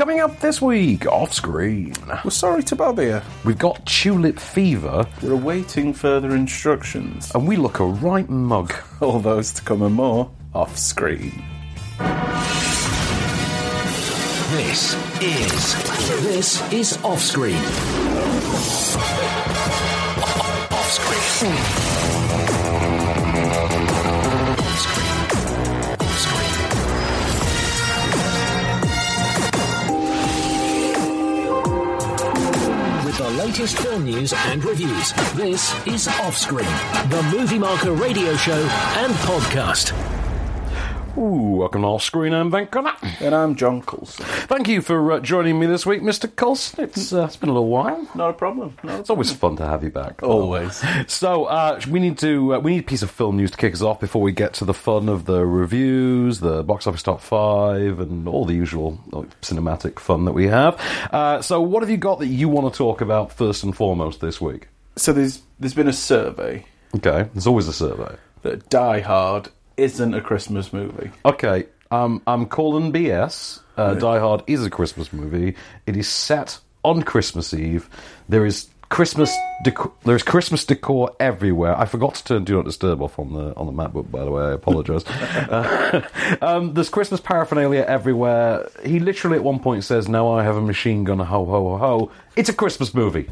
Coming up this week, off screen, We're sorry to bother you. we've got Tulip Fever, We're awaiting further instructions. and we look a right mug. All those to come and more off screen. This is this is off screen. Off screen. Latest film news and reviews, this is Off Screen, the Movie Marker radio show and podcast. Ooh, welcome to off screen. I'm Van Connor. And I'm John Coulson. Thank you for uh, joining me this week, Mr. Coulson. It's, uh, it's been a little while. Not a problem. No, It's always fun to have you back. always. So uh, we need to uh, we need a piece of film news to kick us off before we get to the fun of the reviews, the box office top five, and all the usual like, cinematic fun that we have. Uh, so what have you got that you want to talk about first and foremost this week? So there's there's been a survey Okay, there's always a survey. that Die Hard isn't a Christmas movie. Okay, um, I'm calling BS. Uh, Die Hard is a Christmas movie. It is set on Christmas Eve. There is Christmas decor, there is Christmas decor everywhere. I forgot to turn Do Not Disturb off on the on the MacBook, by the way. I apologise. uh, um, there's Christmas paraphernalia everywhere. He literally at one point says, "Now I have a machine gun." Ho ho ho ho! It's a Christmas movie.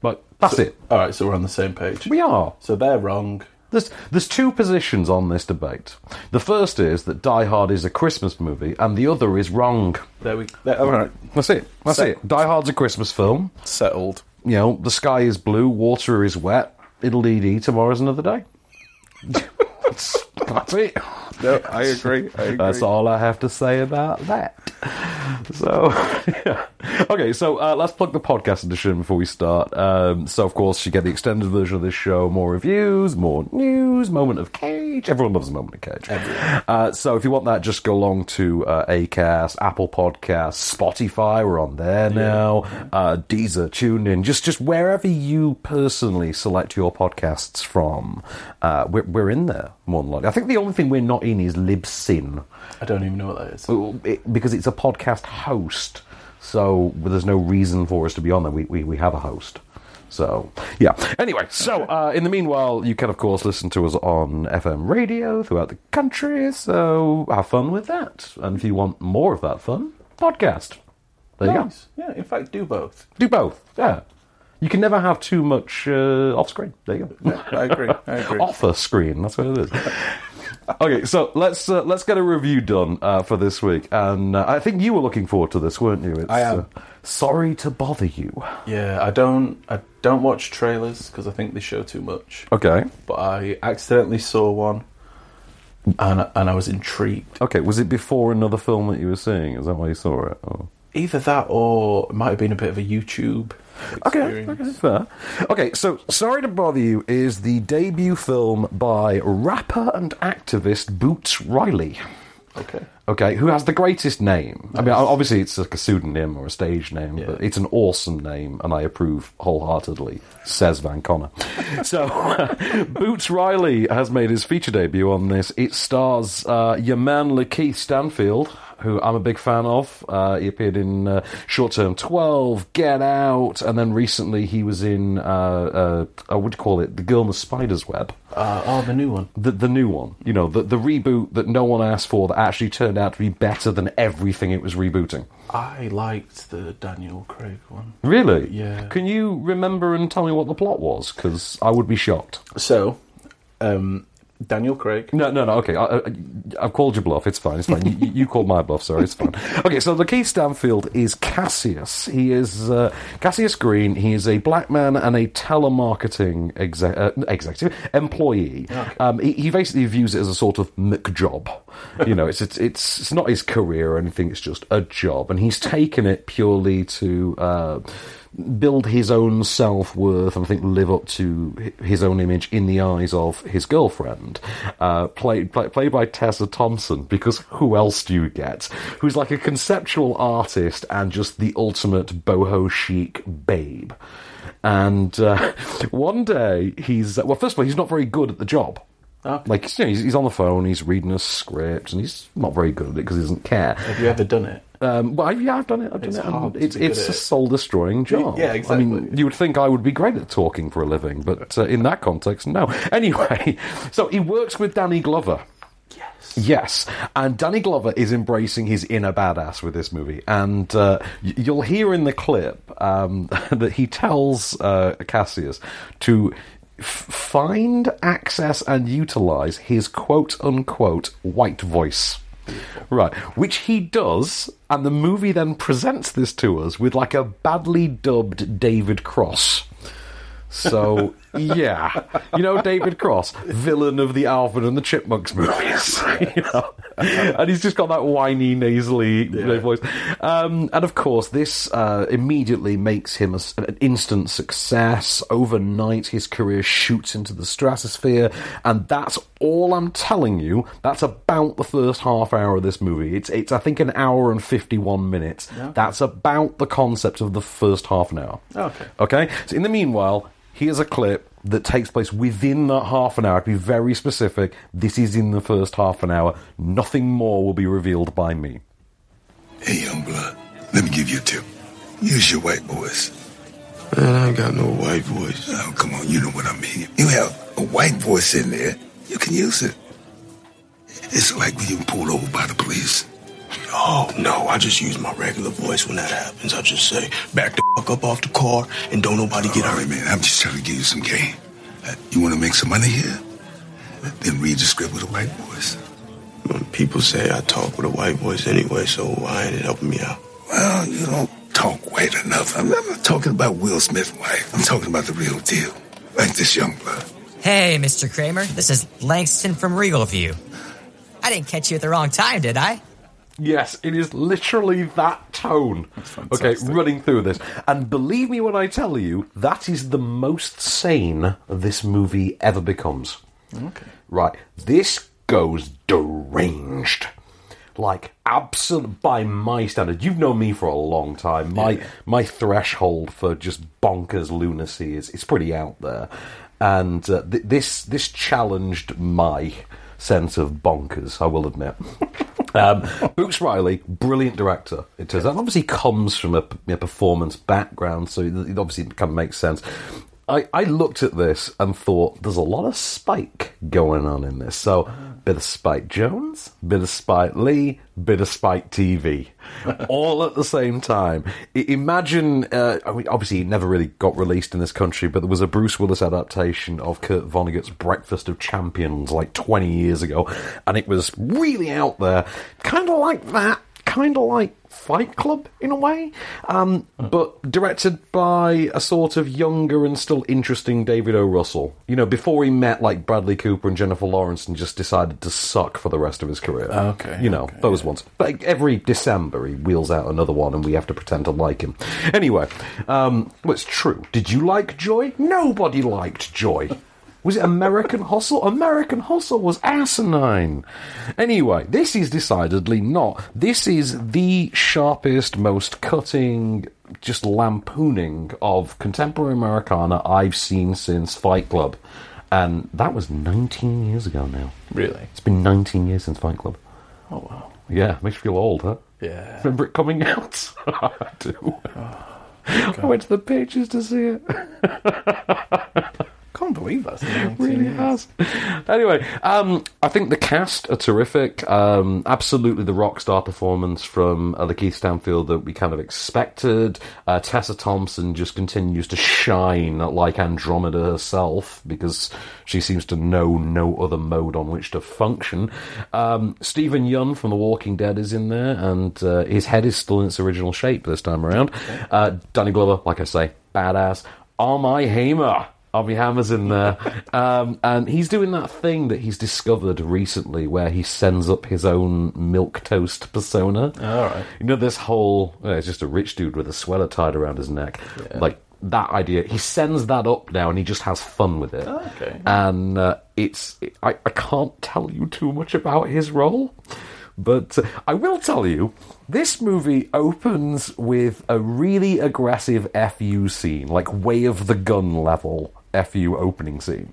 But that's it. All right, so we're on the same page. We are. So they're wrong. There's, there's two positions on this debate. The first is that Die Hard is a Christmas movie, and the other is wrong. There we. There, all right, That's it. That's Se- it. Die Hard's a Christmas film. settled. You know, the sky is blue, water is wet. It'll dee tomorrow's another day. that's, that's it. No, I agree. I agree. That's all I have to say about that. So, yeah. Okay, so uh, let's plug the podcast edition before we start. Um, so, of course, you get the extended version of this show, more reviews, more news, moment of cage. Everyone loves a moment of cage. Uh, so, if you want that, just go along to uh, Acast, Apple Podcasts, Spotify. We're on there now. Uh, Deezer, tune in. Just, just wherever you personally select your podcasts from, uh, we're, we're in there. More than likely. I think the only thing we're not in is Libsyn. I don't even know what that is. It, because it's a podcast host, so there's no reason for us to be on there. We, we, we have a host. So, yeah. Anyway, so uh, in the meanwhile, you can, of course, listen to us on FM radio throughout the country, so have fun with that. And if you want more of that fun, podcast. There you go. Yeah, in fact, do both. Do both, yeah. You can never have too much uh, off screen. There you go. I agree. I agree. Offer screen. That's what it is. Okay, so let's uh, let's get a review done uh, for this week, and uh, I think you were looking forward to this, weren't you? It's, I am. Uh, sorry to bother you. Yeah, I don't. I don't watch trailers because I think they show too much. Okay. But I accidentally saw one, and and I was intrigued. Okay. Was it before another film that you were seeing? Is that why you saw it? Or? Either that or it might have been a bit of a YouTube. Okay, okay, fair. Okay, so Sorry to Bother You is the debut film by rapper and activist Boots Riley. Okay. Okay, who has the greatest name? I mean, obviously it's like a pseudonym or a stage name, Yeah. but it's an awesome name, and I approve wholeheartedly. Says Van Connor. so, Boots Riley has made his feature debut on this. It stars uh, your man Lakeith Stanfield, who I'm a big fan of. Uh, he appeared in uh, Short Term 12, Get Out, and then recently he was in uh, uh, uh, what do you call it? The Girl in the Spider's Web Uh, oh, the new one. the the new one, you know, the the reboot that no one asked for that actually turned out to be better than everything it was rebooting. I liked the Daniel Craig one. Really? Yeah. Can you remember and tell me what the plot was? Because I would be shocked. So, um, Daniel Craig. No, no, no. Okay, I, I, I've called your bluff. It's fine. It's fine. you, you called my bluff. Sorry, it's fine. Okay, so Lakeith Stanfield is Cassius. He is uh, Cassius Green. He is a black man and a telemarketing exec- uh, executive employee. Um, he, he basically views it as a sort of McJob. You know, it's, it's it's it's not his career or anything. It's just a job, and he's taken it purely to. Uh, build his own self worth and I think live up to his own image in the eyes of his girlfriend, uh, played play, played by Tessa Thompson. Because who else do you get? Who's like a conceptual artist and just the ultimate boho chic babe. And uh, one day he's well, first of all, he's not very good at the job. Okay. Like you know, he's, he's on the phone, he's reading a script, and he's not very good at it because he doesn't care. Have you ever done it? Um, well, yeah, I've done it. I've done It's it. hard It's, it's a soul destroying job. Yeah, exactly. I mean, you would think I would be great at talking for a living, but uh, in that context, no. Anyway, so he works with Danny Glover. Yes. Yes, and Danny Glover is embracing his inner badass with this movie, and uh, you'll hear in the clip um, that he tells uh, Cassius to f- find, access, and utilize his quote unquote white voice. Right, which he does, and the movie then presents this to us with like a badly dubbed David Cross. So yeah, you know David Cross, villain of the Alvin and the Chipmunks movies, you know? and he's just got that whiny, nasally voice. Um, and of course, this uh, immediately makes him a an instant success. Overnight, his career shoots into the stratosphere, and that's all I'm telling you. That's about the first half hour of this movie. It's, it's I think, an hour and fifty-one minutes. That's about the concept of the first half an hour. Okay. Okay? So in the meanwhile, here's a clip that takes place within that half an hour. To be very specific, this is in the first half an hour. Nothing more will be revealed by me. Hey, young blood, let me give you a tip. Use your white voice. Man, I ain't got no white voice. Oh, come on, you know what I mean. You have a white voice in there, you can use it. It's like when you pulled over by the police. Oh, no, I just use my regular voice when that happens. I just say, back the fuck up off the car and don't nobody get All hurt. right, man, I'm just trying to give you some game. Uh, you want to make some money here? Then read the script with a white voice. People say I talk with a white voice anyway, so why ain't it helping me out? Well, you don't talk white enough. I'm, I'm not talking about Will Smith's wife. I'm talking about the real deal. Like this young blood. Hey, Mr. Kramer, this is Langston from Regal View. I didn't catch you at the wrong time, did I? Yes, it is literally that tone. Okay, running through this. And believe me when I tell you, that is the most sane this movie ever becomes. Okay. Right, this goes deranged. Like absolute by my standard. You've known me for a long time. My my threshold for just bonkers lunacy is it's pretty out there, and uh, th- this this challenged my sense of bonkers. I will admit. Um, Boots Riley, brilliant director. It turns out, obviously comes from a, a performance background, so it obviously kind of makes sense. I, I looked at this and thought, there's a lot of Spike going on in this. So, bit of Spike Jonze, bit of Spike Lee, bit of Spike TV, all at the same time. I, imagine, uh, I mean, obviously, it never really got released in this country, but there was a Bruce Willis adaptation of Kurt Vonnegut's Breakfast of Champions like 20 years ago, and it was really out there, kind of like that kind of like Fight Club in a way, um, but directed by a sort of younger and still interesting David O. Russell. You know, before he met like Bradley Cooper and Jennifer Lawrence and just decided to suck for the rest of his career. Okay, you know okay, those ones. But like, every December he wheels out another one, and we have to pretend to like him. Anyway, um, well, it's true. Did you like Joy? Nobody liked Joy. Was it American Hustle? American Hustle was asinine. Anyway, this is decidedly not. This is the sharpest, most cutting, just lampooning of contemporary Americana I've seen since Fight Club. And that was 19 years ago now. Really? It's been 19 years since Fight Club. Oh, wow. Yeah, makes you feel old, huh? Yeah. Remember it coming out? I do. Oh, I went to the pages to see it. Can't believe that's really has. Anyway, um, I think the cast are terrific. Um, absolutely, the rock star performance from uh, Lakeith Stanfield that we kind of expected. Uh, Tessa Thompson just continues to shine like Andromeda herself because she seems to know no other mode on which to function. Um, Steven Yeun from The Walking Dead is in there, and uh, his head is still in its original shape this time around. Uh, Danny Glover, like I say, badass. Armie Hammer. Armie Hammer's in there. Um, and he's doing that thing that he's discovered recently where he sends up his own milk toast persona. All right. You know, this whole, well, it's just a rich dude with a sweater tied around his neck. Like, that idea. He sends that up now and he just has fun with it. Okay. And uh, it's, I, I can't tell you too much about his role. But uh, I will tell you, this movie opens with a really aggressive FU scene, like way of the gun level FU opening scene.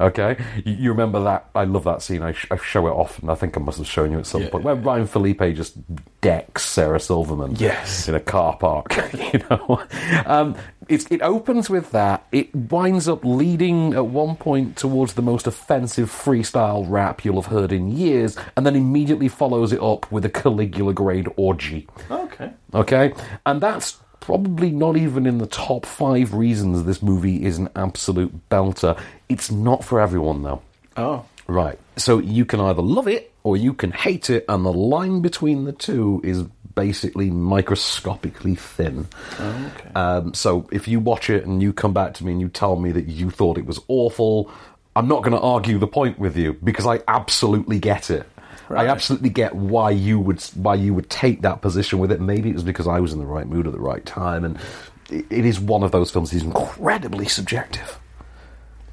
Okay? You, you remember that? I love that scene. I, sh- I show it often. I think I must have shown you at some Yeah, point. yeah, Where Ryan Phillippe just decks Sarah Silverman Yes. in a car park. you know, um, it's, it opens with that. It winds up leading at one point towards the most offensive freestyle rap you'll have heard in years, and then immediately follows it up with a Caligula grade orgy. Okay. Okay, and that's probably not even in the top five reasons this movie is an absolute belter. It's not for everyone though. Oh. Right. So you can either love it or you can hate it, and the line between the two is basically microscopically thin. Okay. Um, so if you watch it and you come back to me and you tell me that you thought it was awful, I'm not going to argue the point with you because I absolutely get it. I absolutely get why you would why you would take that position with it. Maybe it was because I was in the right mood at the right time, and it, it is one of those films that is incredibly subjective.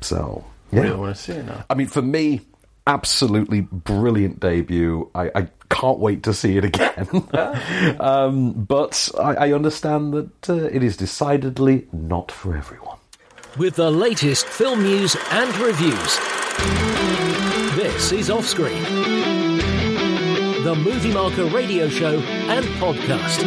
So yeah, Really want to see it now. I mean, for me, absolutely brilliant debut. I, I can't wait to see it again. um, but I, I understand that uh, it is decidedly not for everyone. with the latest film news and reviews. This is Offscreen, the Movie Marker radio show and podcast.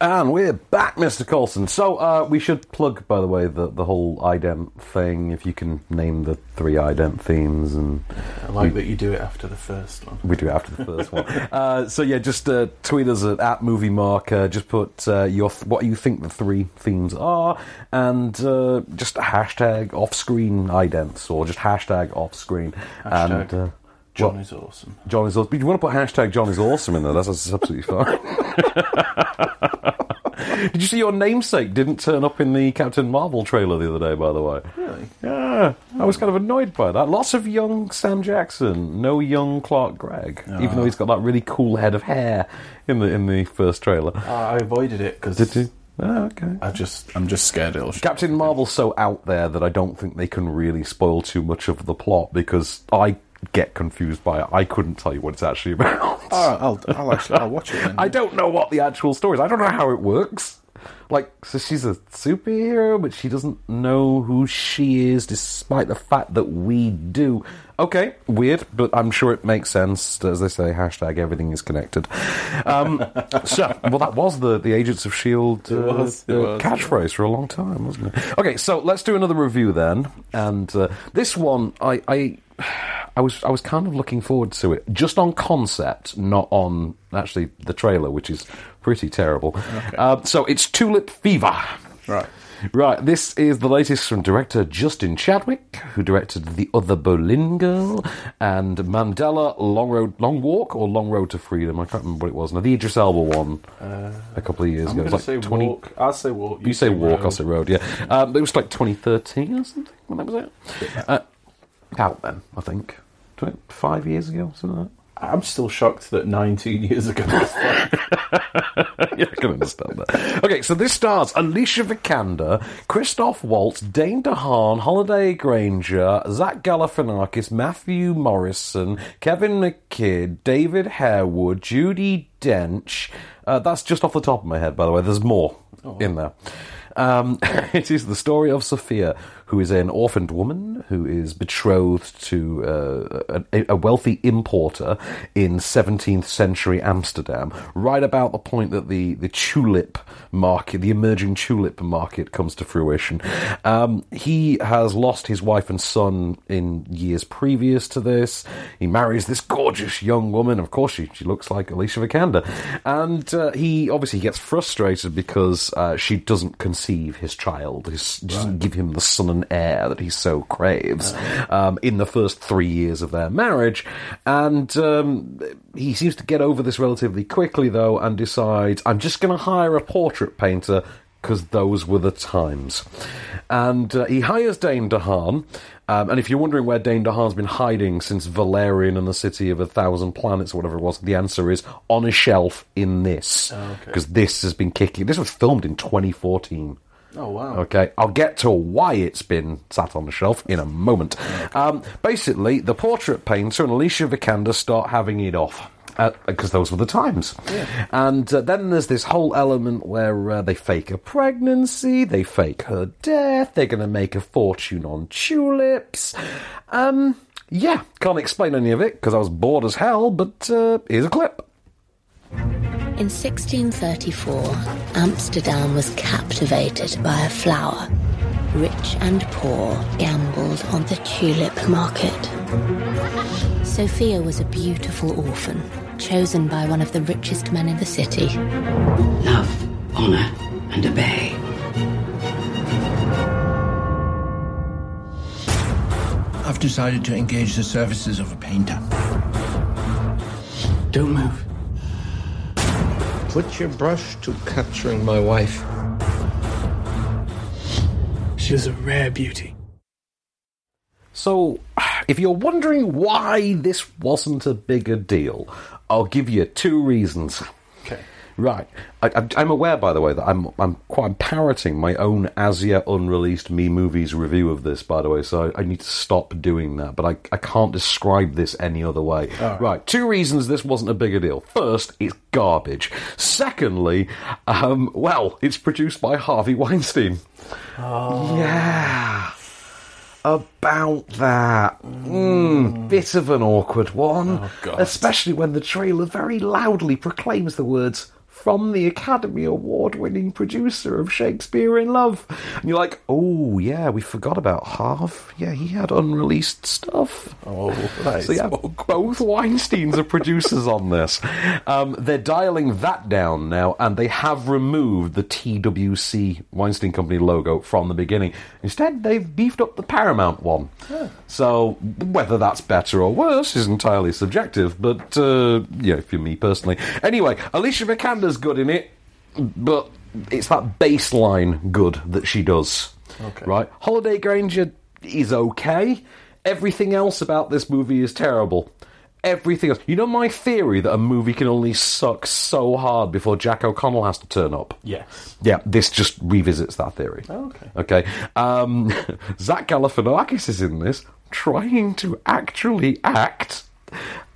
And we're back, Mr. Coulson. So uh, we should plug, by the way, the, the whole ident thing. If you can name the three ident themes, and I like that you do it after the first one. we do it after the first one. Uh, so yeah, just uh, tweet us at, at movie marker. Just put uh, your what you think the three themes are, and uh, just hashtag off screen idents or just hashtag off screen. Hashtag And uh, John what- is awesome. John is awesome. But you want to put hashtag John is awesome in there? That's, that's absolutely fine. Did you see your namesake didn't turn up in the Captain Marvel trailer the other day? By the way, Really? yeah, I was kind of annoyed by that. Lots of young Sam Jackson, no young Clark Gregg, even ah. though he's got that really cool head of hair in the in the first trailer. Ah, I avoided it because Did you? Oh, okay. I just I'm just scared it'll. Captain Marvel's so out there that I don't think they can really spoil too much of the plot because I get confused by it. I couldn't tell you what it's actually about. Oh, I'll I'll actually I'll watch it. Then. I don't know what the actual story is. I don't know how it works. Like, so she's a superhero, but she doesn't know who she is, despite the fact that we do. Okay, weird, but I'm sure it makes sense. As they say, hashtag everything is connected. Um, so, well, that was the, the Agents of S.H.I.E.L.D. uh, was, it uh, was, catchphrase for a long time, wasn't it? Okay, so let's do another review then. And uh, this one, I, I, I was I was kind of looking forward to it, just on concept, not on actually the trailer, which is pretty terrible. Uh, so it's Tulip Fever. Right. Right, this is the latest from director Justin Chadwick, who directed The Other Boleyn Girl and Mandela Long Road, Long Walk or Long Road to Freedom. I can't remember what it was. Now, the Idris Elba one a couple of years I'm ago. It going was like say 20, walk. I'll say walk. you say walk, I'll road. say road, yeah. Um, it was like 2013 or something when that was it. Uh, out then, I think. Twenty- Five years ago, something like I'm still shocked that 19 years ago. that. yeah, I can understand that. Okay, so this stars Alicia Vikander, Christoph Waltz, Dane DeHaan, Holliday Grainger, Zach Galifianakis, Matthew Morrison, Kevin McKidd, David Harewood, Judi Dench. Uh, that's just off the top of my head, by the way. There's more in there. Um, it is the story of Sophia, who is an orphaned woman who is betrothed to uh, a, a wealthy importer in 17th century Amsterdam, right about the point that the, the tulip market, the emerging tulip market, comes to fruition. Um, he has lost his wife and son in years previous to this. He marries this gorgeous young woman. Of course, she, she looks like Alicia Vikander. And uh, he obviously gets frustrated because uh, she doesn't conceive his child. His, doesn't give him the son and heir that he so craves um, in the first three years of their marriage. And um, he seems to get over this relatively quickly, though, and decides, I'm just going to hire a portrait painter because those were the times. And uh, he hires Dane DeHaan. Um, and if you're wondering where Dane DeHaan's been hiding since Valerian and the City of a Thousand Planets or whatever it was, the answer is on a shelf in this. Because this has been kicking. This was filmed in 2014. Oh, wow. Okay, I'll get to why it's been sat on the shelf in a moment. Um, basically, the portrait painter and Alicia Vikander start having it off. Because those were the times. And uh, then there's this whole element where uh, they fake a pregnancy, they fake her death, they're going to make a fortune on tulips. Um, yeah, can't explain any of it because I was bored as hell, but uh, here's a clip. In 1634, Amsterdam was captivated by a flower. Rich and poor gambled on the tulip market. Sophia was a beautiful orphan, chosen by one of the richest men in the city. Love, honor, and obey. I've decided to engage the services of a painter. Don't move. Put your brush to capturing my wife. She's a rare beauty. So, if you're wondering why this wasn't a bigger deal, I'll give you two reasons. Okay. Right. I, I'm- I'm aware, by the way, that I'm I'm quite I'm parroting my own as yet unreleased me movies review of this. By the way, so I, I need to stop doing that. But I I can't describe this any other way. right. Two reasons this wasn't a bigger deal. First, it's garbage. Secondly, um, well, it's produced by Harvey Weinstein. Oh. Yeah. About that. Mm, bit of an awkward one. God. Especially when the trailer very loudly proclaims the words from the Academy Award winning producer of Shakespeare in Love. And you're like, oh, yeah, we forgot about Harv. Yeah, he had unreleased stuff. Oh, that So yeah, both Weinsteins are producers on this. Um, they're dialing that down now, and they have removed the TWC Weinstein Company logo from the beginning. Instead, they've beefed up the Paramount one. So whether that's better or worse is entirely subjective. But uh, yeah, for me personally. Anyway, Alicia Vikander's good in it, but it's that baseline good that she does. Okay. Right? Holliday Grainger is okay. Everything else about this movie is terrible. Everything else. You know my theory that a movie can only suck so hard before Jack O'Connell has to turn up? Yes. Yeah, this just revisits that theory. Okay. Okay. Um, Zach Galifianakis is in this, trying to actually act,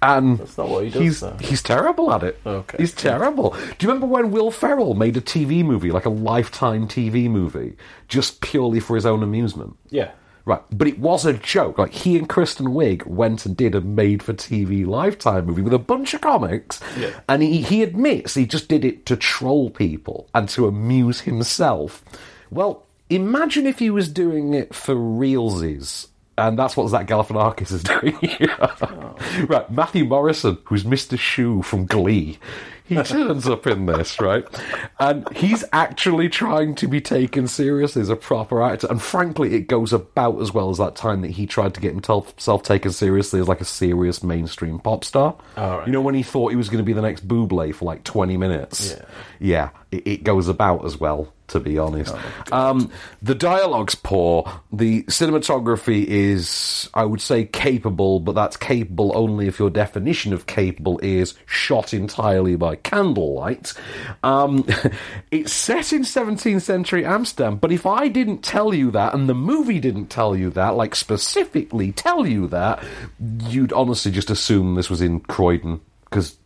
and That's not what he does, he's though. he's terrible at it. Okay. He's terrible. Do you remember when Will Ferrell made a TV movie, like a lifetime TV movie, just purely for his own amusement? Yeah. Right, but it was a joke. Like he and Kristen Wiig went and did a made-for-TV Lifetime movie with a bunch of comics, Yeah. and he, he admits he just did it to troll people and to amuse himself. Well, imagine if he was doing it for realsies. And that's what Zach Galifianakis is doing here. Oh. Right, Matthew Morrison, who's Mr. Schue from Glee, he turns up in this, right? And he's actually trying to be taken seriously as a proper actor. And frankly, it goes about as well as that time that he tried to get himself taken seriously as like a serious mainstream pop star. Oh, right. You know, when he thought he was going to be the next Buble for like 20 minutes. Yeah. Yeah, it, it goes about as well, to be honest. um, the dialogue's poor. The cinematography is, I would say, capable, but that's capable only if your definition of capable is shot entirely by candlelight. Um, it's set in 17th century Amsterdam, but if I didn't tell you that, and the movie didn't tell you that, like specifically tell you that, you'd honestly just assume this was in Croydon, because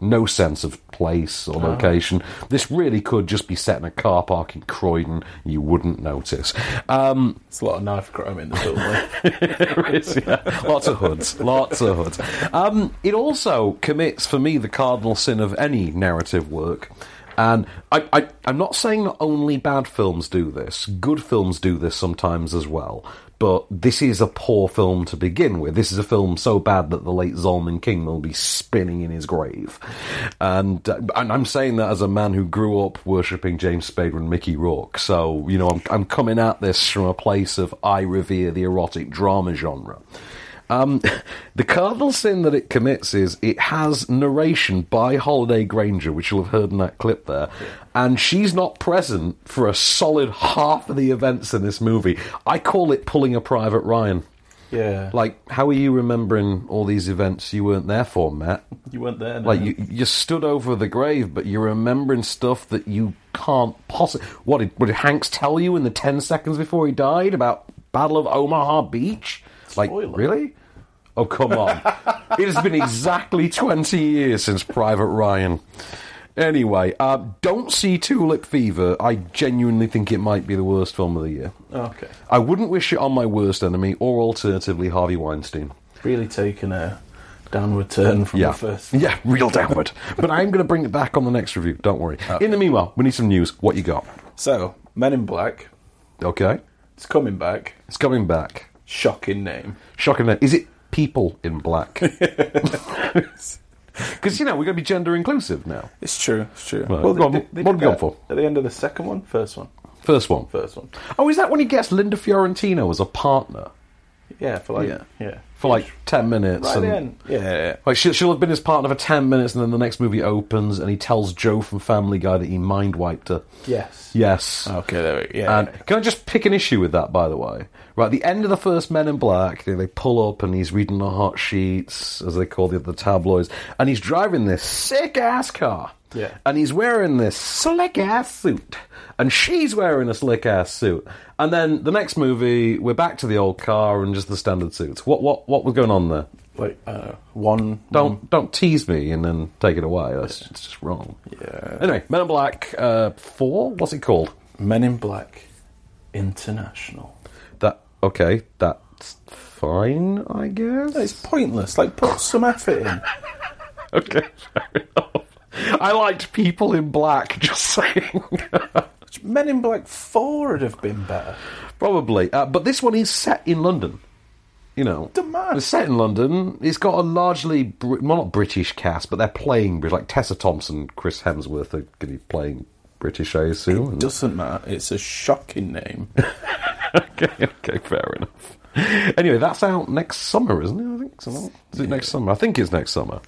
no sense of place or location. This really could just be set in a car park in Croydon. You wouldn't notice. Um, It's a lot of knife crime in the film. there is, yeah. Lots of hoods. Lots of hoods. Um, it also commits, for me, the cardinal sin of any narrative work. And I, I, I'm not saying that only bad films do this. Good films do this sometimes as well. But this is a poor film to begin with. This is a film so bad that the late Zalman King will be spinning in his grave. And, uh, and I'm saying that as a man who grew up worshipping James Spader and Mickey Rourke. So, you know, I'm, I'm coming at this from a place of I revere the erotic drama genre. Um, the cardinal sin that it commits is it has narration by Holliday Grainger, which you'll have heard in that clip there, and she's not present for a solid half of the events in this movie. I call it pulling a Private Ryan. Yeah. Like, how are you remembering all these events you weren't there for, Matt? You weren't there. No. Like, you, you stood over the grave, but you're remembering stuff that you can't possibly. What did, what did Hanks tell you in the 10 seconds before he died about Battle of Omaha Beach? Like, Spoiler. really? Oh, come on. it has been exactly 20 years since Private Ryan. Anyway, uh, don't see Tulip Fever. I genuinely think it might be the worst film of the year. Okay. I wouldn't wish it on my worst enemy, or alternatively, Harvey Weinstein. Really taken a downward turn from Yeah, the first. yeah, real downward. but I'm going to bring it back on the next review. Don't worry. In the meanwhile, we need some news. What you got? So, Men in Black. Okay, It's coming back. it's coming back. Shocking name. Shocking. Name. Is it people in black? Because you know we're going to be gender inclusive now. It's true. It's true. Right, go on, they- what they have we gone for? At the end of the second one, first one, First one. first one. Oh, is that when he gets Linda Fiorentino as a partner Yeah, for like Yeah. yeah, for like ten minutes? right at and- the end. Yeah, yeah, yeah. Like she'll, she'll have been his partner for ten minutes, and then the next movie opens, and he tells Joe from Family Guy that he mind wiped her. Yes. Yes. Okay. There we go. Yeah. And can I just pick an issue with that, by the way? Right, at the end of the first Men in Black, they, they pull up and he's reading the hot sheets, as they call the, the tabloids, and he's driving this sick ass car. Yeah. And he's wearing this slick ass suit. And she's wearing a slick ass suit. And then the next movie, we're back to the old car and just the standard suits. What what what was going on there? like uh, one. Don't don't tease me and then take it away. That's it's just wrong. Yeah. Anyway, Men in Black uh, Four. What's it called? Men in Black International. Okay? That's fine, I guess. It's pointless. Like, put some effort in. Okay, fair enough. I liked people in black. Just saying. Men in Black Four would have been better. Probably, uh, but this one is set in London. You know, Doesn't it's set in London. It's got a largely, Br- well, not British cast, but they're playing British. Like Tessa Thompson, Chris Hemsworth are going to be playing British, I assume. and- Doesn't matter. It's a shocking name. okay, okay, fair enough. Anyway, that's out next summer, isn't it? I think so. Is it next summer? I think it's next summer.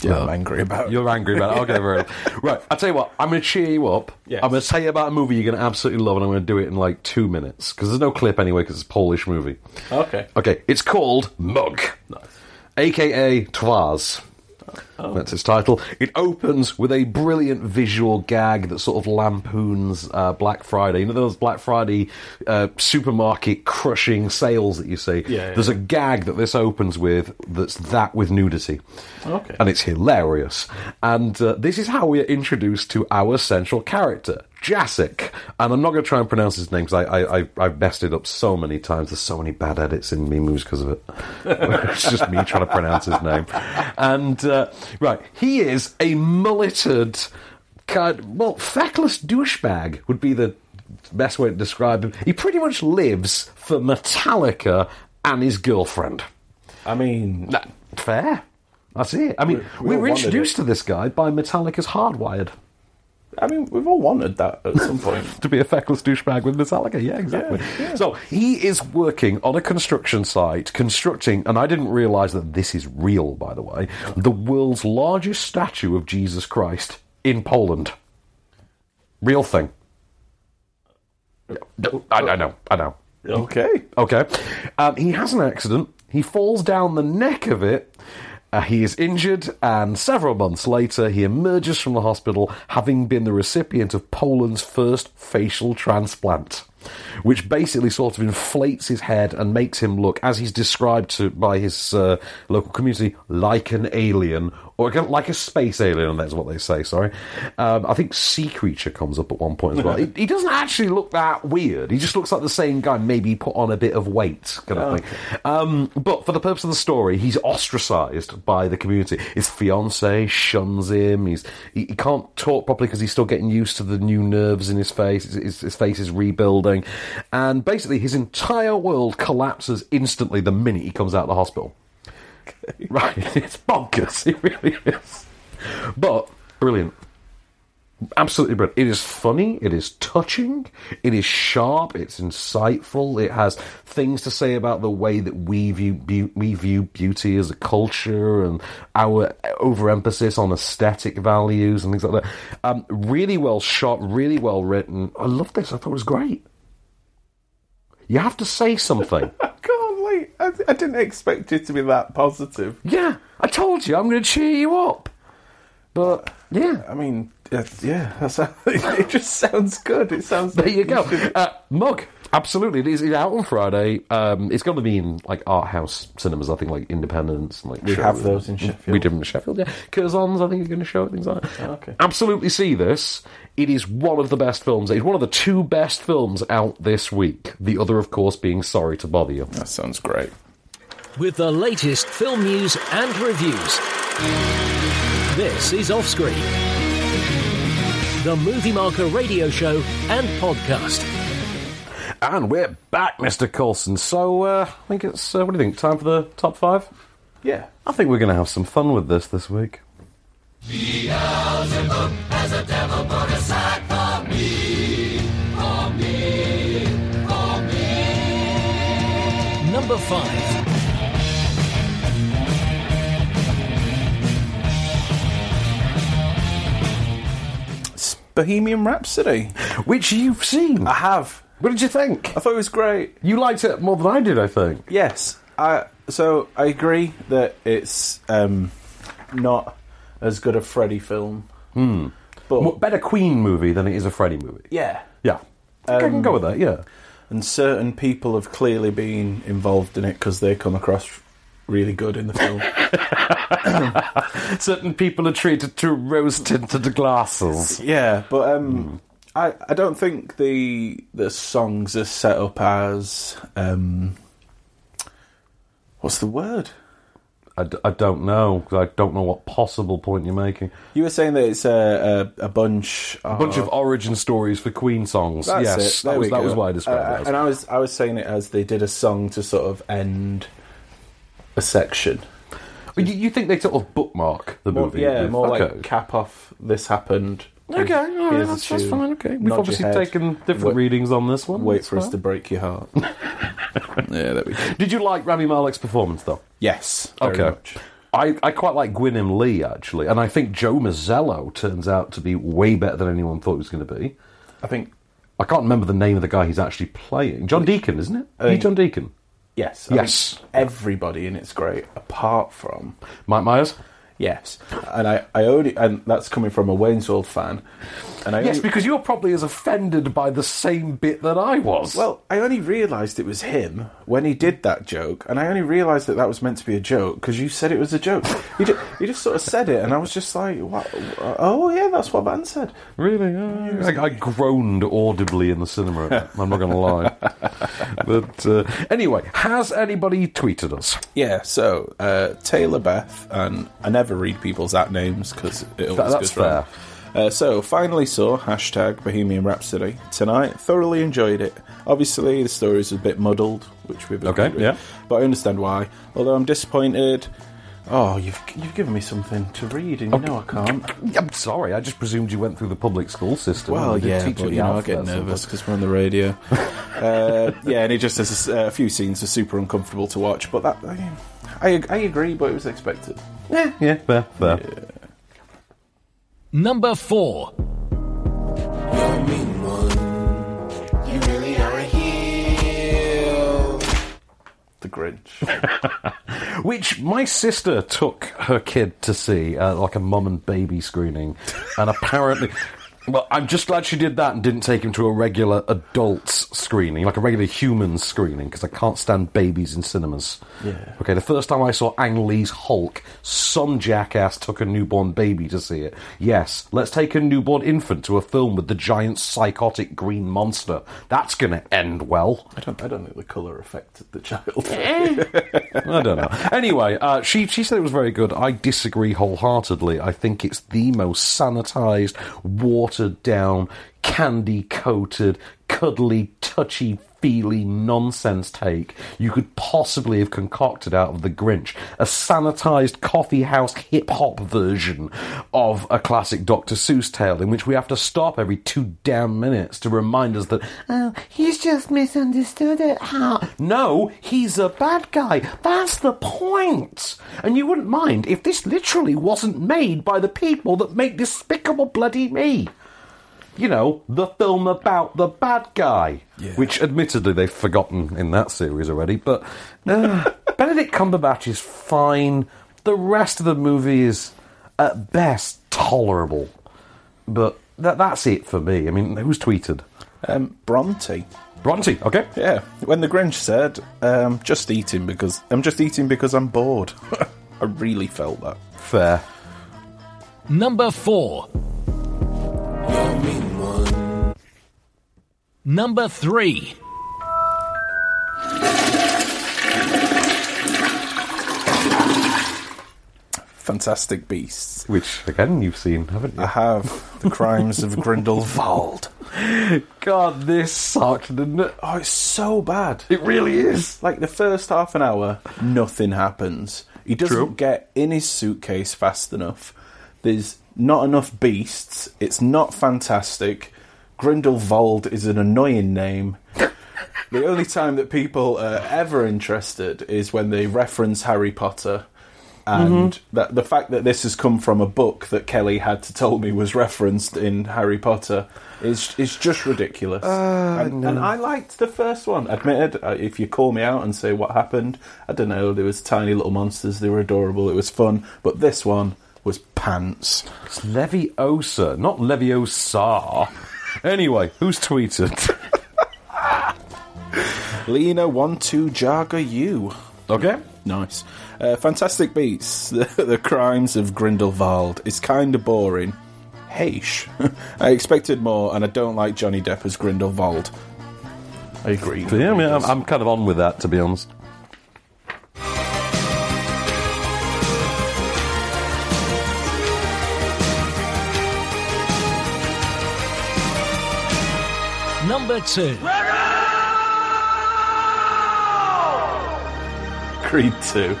Yeah, I'm angry about it. You're angry about it. Okay, enough. Right, I'll tell you what, I'm going to cheer you up. Yes. I'm going to tell you about a movie you're going to absolutely love, and I'm going to do it in like two minutes. Because there's no clip anyway, because it's a Polish movie. Okay. Okay, it's called Mug, aka Twarz. That's its title. It opens with a brilliant visual gag that sort of lampoons uh, Black Friday. You know those Black Friday uh, supermarket crushing sales that you see? Yeah, yeah, There's a gag that this opens with that's that with nudity. Okay. And it's hilarious. And uh, this is how we are introduced to our central character, Jacek. And I'm not going to try and pronounce his name because I, I, I, I've messed it up so many times. There's so many bad edits in me movies because of it. it's just me trying to pronounce his name. And, uh, right, he is a mulleted, kind well, feckless douchebag would be the best way to describe him. He pretty much lives for Metallica and his girlfriend. I mean, fair. That's it. I mean, We- we we, were introduced to this guy by Metallica's Hardwired I mean, we've all wanted that at some point. to be a feckless douchebag with Metallica. Yeah, exactly. So he is working on a construction site, constructing, and I didn't realize that this is real, by the way, the world's largest statue of Jesus Christ in Poland. Real thing. I, I know, I know. Okay. Okay. Um, he has an accident. He falls down the neck of it. Uh, he is injured, and several months later, he emerges from the hospital having been the recipient of Poland's first facial transplant, which basically sort of inflates his head and makes him look, as he's described to, by his uh, local community, like an alien, or like a space alien, that's what they say, sorry. Um, I think Sea Creature comes up at one point as well. he, he doesn't actually look that weird. He just looks like the same guy, maybe put on a bit of weight, kind of thing. Um, but for the purpose of the story, he's ostracized by the community. His fiance shuns him. He's he, he can't talk properly because he's still getting used to the new nerves in his face. His, his, his face is rebuilding, and basically his entire world collapses instantly the minute he comes out of the hospital. Right, it's bonkers. It really is. But brilliant. Absolutely brilliant. It is funny. It is touching. It is sharp. It's insightful. It has things to say about the way that we view beau- we view beauty as a culture and our overemphasis on aesthetic values and things like that. Um, really well shot. Really well written. I love this. I thought it was great. You have to say something. I can't wait. I didn't expect it to be that positive. Yeah, I told you I'm going to cheer you up. But yeah, I mean, uh, yeah, that's, it just sounds good. It sounds. there you go. should- Uh, Mug, absolutely. It is it's out on Friday. Um, it's going to be in like art house cinemas. I think like Independence and like We shows. have those in Sheffield. We did in Sheffield. Yeah, Curzons. I think are going to show it. Things like that. Oh, okay. Absolutely see this. It is one of the best films. It's one of the two best films out this week. The other, of course, being Sorry to Bother You. That sounds great. with the latest film news and reviews. This is Offscreen, the Movie Marker radio show and podcast. And we're back, Mr. Coulson. So uh, I think it's uh, what do you think? Time for the top five? Yeah. I think we're going to have some fun with this this week. Number 5. Bohemian Rhapsody. Which you've seen. I have. What did you think? I thought it was great. You liked it more than I did, I think. Yes. I so I agree that it's um, not as good a Freddy film. Hmm. But More- better Queen movie than it is a Freddy movie. yeah. Yeah. I think I can go with that, yeah. And certain people have clearly been involved in it because they come across really good in the film. Certain people are treated to rose tinted glasses. yeah, but um, I I don't think the the songs are set up as um, what's the word? I, d- I don't know, 'cause I don't know what possible point you're making. You were saying that it's a a, a bunch A bunch of origin stories for Queen songs. That's yes, it. There that was we that was why I described Uh, it. As. And I was I was saying it as they did a song to sort of end a section. You, you think they sort of bookmark the More, movie? yeah, more okay. like cap off. This happened. Okay, all right, Here's a that's, that's fine. Okay, we've Nod your obviously head. taken different Wait- readings on this one. Wait That's for us fine. to break your heart. yeah, there we go. Did you like Rami Malek's performance though? Yes. Very Okay. Much. I, I quite like Gwilym Lee actually, and I think Joe Mazzello turns out to be way better than anyone thought he was going to be. I think I can't remember the name of the guy he's actually playing. John Deacon, isn't it? Uh, He's John Deacon. yes. I Yes. think everybody in it's great, apart from Mike Myers. Yes. And I, I only and that's coming from a Wayne's World fan. And I Yes, only, because you're probably as offended by the same bit that I was. well, I only realised it was him when he did that joke, and I only realised that that was meant to be a joke because you said it was a joke. You just, you just sort of said it, and I was just like, what? "Oh yeah, that's what Van said." Really? Uh, I, I groaned audibly in the cinema. I'm not going to lie. but uh, anyway, has anybody tweeted us? Yeah. So uh, Taylor Beth, and I never read people's at names because it always That- that's goes wrong. Uh, so finally saw hashtag Bohemian Rhapsody tonight. Thoroughly enjoyed it. Obviously, the story's a bit muddled, which we've Okay, agreed with, yeah. but I understand why. Although I'm disappointed. Oh, you've you've given me something to read, and you know I can't. I'm sorry, I just presumed you went through the public school system. Well, and yeah, but you know I get nervous because we're on the radio. uh, yeah, and it just has a, a few scenes are super uncomfortable to watch. But that I, I, I agree, but it was expected. Yeah, yeah, fair, fair. Number 4. The Grinch. Which my sister took her kid to see, uh, like a mum and baby screening, and apparently. Well, I'm just glad she did that and didn't take him to a regular adults screening, like a regular human screening, because I can't stand babies in cinemas. Yeah. Okay, the first time I saw Ang Lee's Hulk, some jackass took a newborn baby to see it. Yes, let's take a newborn infant to a film with the giant psychotic green monster. That's going to end well. I don't. I don't think the colour affected the child. I don't know. Anyway, uh, she she said it was very good. I disagree wholeheartedly. I think it's the most sanitized, watered down, candy coated, cuddly, touchy feely nonsense take you could possibly have concocted out of The Grinch. A sanitized coffee house hip hop version of a classic Dr. Seuss tale in which we have to stop every two damn minutes to remind us that, oh, he's just misunderstood it. How? No, he's a bad guy. That's the point. And you wouldn't mind if this literally wasn't made by the people that make Despicable Bloody Me you know, the film about the bad guy, which admittedly they've forgotten in that series already, but uh, Benedict Cumberbatch is fine. The rest of the movie is, at best, tolerable. But that, that's it for me. I mean, who's tweeted? Um, Bronte. Bronte, okay. Yeah, when the Grinch said, um, "Just eating because I'm just eating because I'm bored," I really felt that. Fair. Number four. Number three. Fantastic Beasts. Which, again, you've seen, haven't you? I have the Crimes of Grindelwald. God, this sucked, didn't it? Oh, it's so bad. It really is. Like the first half an hour, nothing happens. He doesn't True. get in his suitcase fast enough. There's not enough beasts. It's not fantastic. Grindelwald is an annoying name. the only time that people are ever interested is when they reference Harry Potter. And that the fact that this has come from a book that Kelly had to tell me was referenced in Harry Potter is is just ridiculous. and, and I liked the first one. Admitted, uh, if you call me out and say what happened, I don't know. There was tiny little monsters. They were adorable. It was fun. But this one was pants. It's Leviosa, not Leviosa. Anyway, who's tweeted? Lena one two Jaga you. okay. Nice. Uh, Fantastic beats. the, the Crimes of Grindelwald. is kind of boring. Heish. I expected more, and I don't like Johnny Depp as Grindelwald. I agree. Yeah, I mean, I'm, I'm kind of on with that, to be honest. Number two. Creed 2.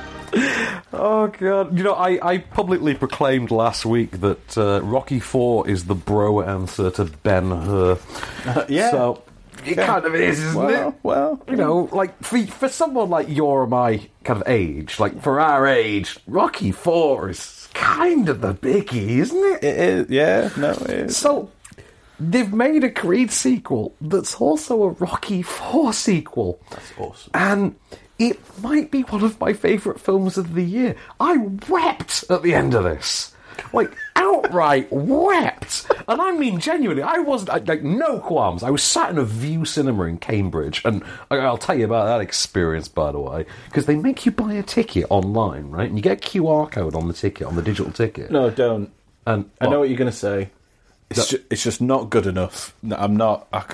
Oh god! You know, I, I publicly proclaimed last week that uh, Rocky Four is the bro answer to Ben Hur. yeah. So it Okay. kind of is, isn't well, it? well, You know, like for for someone like your or my kind of age, like for our age, Rocky Four is kind of the biggie, isn't it? it is. Yeah, no, it is. So they've made a Creed sequel that's also a Rocky Four sequel. That's awesome. and it might be one of my favourite films of the year. I wept at the end of this. Like, outright wept. And I mean, genuinely, I wasn't, I- like, no qualms. I was sat in a Vue cinema in Cambridge, and I- I'll tell you about that experience, by the way, because they make you buy a ticket online, right? And you get a QR code on the ticket, on the digital ticket. No, don't. And, I know oh. what you're going to say. It's, ju- it's just not good enough. I'm not. I,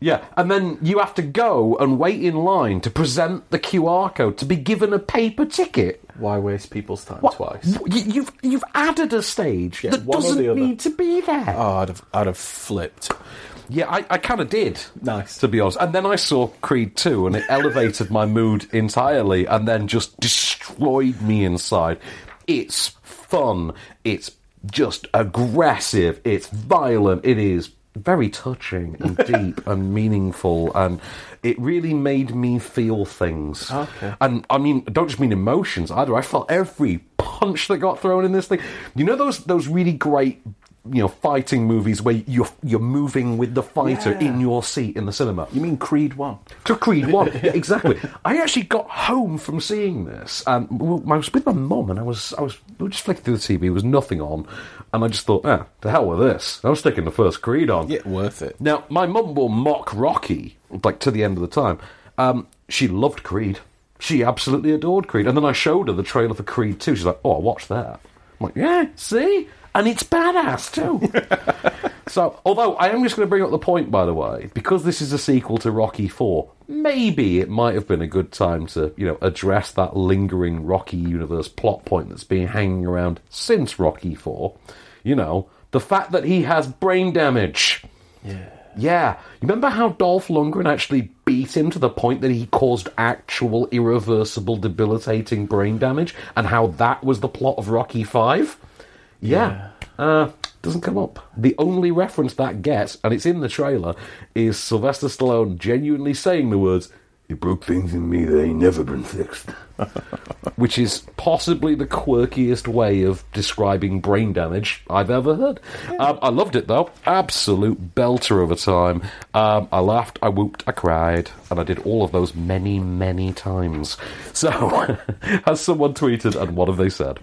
Yeah, and then you have to go and wait in line to present the QR code to be given a paper ticket. why waste people's time What? twice? W- you- You've you've added a stage Yeah, that doesn't the need to be there. Oh, I'd have, I'd have flipped. yeah, I, I kind of did. Nice. to be honest. And then I saw Creed two, and it elevated my mood entirely, and then just destroyed me inside. It's fun. It's just aggressive. It's violent. It is very touching and deep and meaningful, and it really made me feel things. Okay. And I mean, I don't just mean emotions either. I felt every punch that got thrown in this thing. You know those those really great. You know, fighting movies where you're you're moving with the fighter Yeah. in your seat in the cinema. You mean Creed 1? To Creed 1, yeah, exactly. I actually got home from seeing this, and I was with my mum, and I was, I was we were just flicking through the TV, there was nothing on, and I just thought, ah, the hell with this. I was sticking the first Creed on. Yeah, worth it. Now, my mum will mock Rocky, like, to the end of the time. Um, she loved Creed. She absolutely adored Creed. And then I showed her the trailer for Creed 2. She's like, oh, I watched that. I'm like, yeah, see? And it's badass, too. So, although I am just going to bring up the point, by the way, because this is a sequel to Rocky Four, maybe it might have been a good time to, you know, address that lingering Rocky universe plot point that's been hanging around since Rocky Four. You know, the fact that he has brain damage. Yeah. Yeah. You remember how Dolph Lundgren actually beat him to the point that he caused actual irreversible debilitating brain damage and how that was the plot of Rocky 5? Yeah. Uh doesn't come up. The only reference that gets, and it's in the trailer, is Sylvester Stallone genuinely saying the words, He broke things in me that ain't never been fixed. which is possibly the quirkiest way of describing brain damage I've ever heard. Um, I loved it though, absolute belter of a time. Um, I laughed, I whooped, I cried, and I did all of those many, many times. So, has someone tweeted, and what have they said?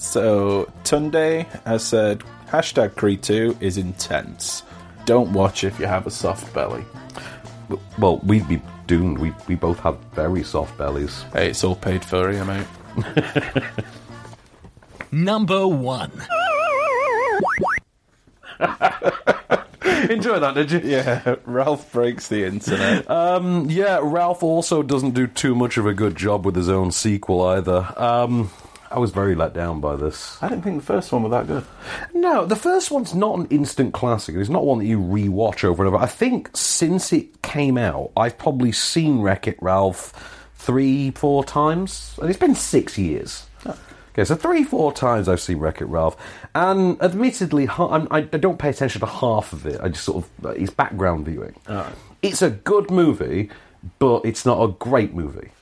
So Tunde has said hashtag Creed 2 is intense. Don't watch if you have a soft belly. Well, we'd be doomed. We we both have very soft bellies. Hey, it's all paid for you, mate. Number one. Enjoy that, did you? Yeah, Ralph breaks the internet. Um, yeah, Ralph also doesn't do too much of a good job with his own sequel either. Um, I was very let down by this. I didn't think the first one was that good. No, the first one's not an instant classic. It's not one that you rewatch over and over. I think since it came out, I've probably seen Wreck It Ralph three, four times. And it's been six years. Okay, so three, four times I've seen Wreck It Ralph, and admittedly, I, I don't pay attention to half of it. I just sort of uh, it's background viewing. It's a good movie, but it's not a great movie.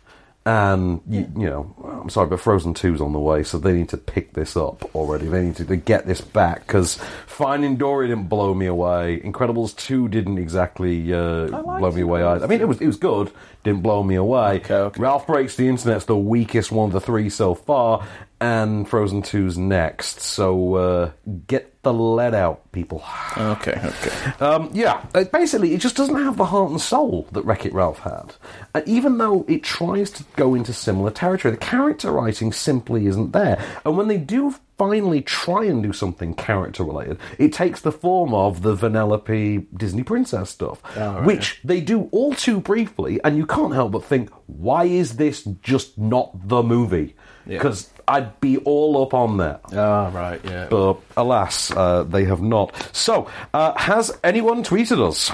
And you, you know, I'm sorry, but Frozen 2's on the way, so they need to pick this up already. They need to, to get this back because Finding Dory didn't blow me away. Incredibles 2 didn't exactly uh, blow me away either. I mean, it was it was good, didn't blow me away. Ralph Breaks the Internet's the weakest one of the three so far, and Frozen 2's next. So uh, get the lead out, people. Okay, okay. Um, yeah, it, basically, it just doesn't have the heart and soul that Wreck It Ralph had. And even though it tries to go into similar territory, the character writing simply isn't there. And when they do finally try and do something character related, it takes the form of the Vanellope Disney princess stuff, Oh, right. which they do all too briefly, and you can't help but think, why is this just not the movie? Because I'd be all up on that. Ah, right, yeah. But alas, uh, they have not. So, uh, has anyone tweeted us?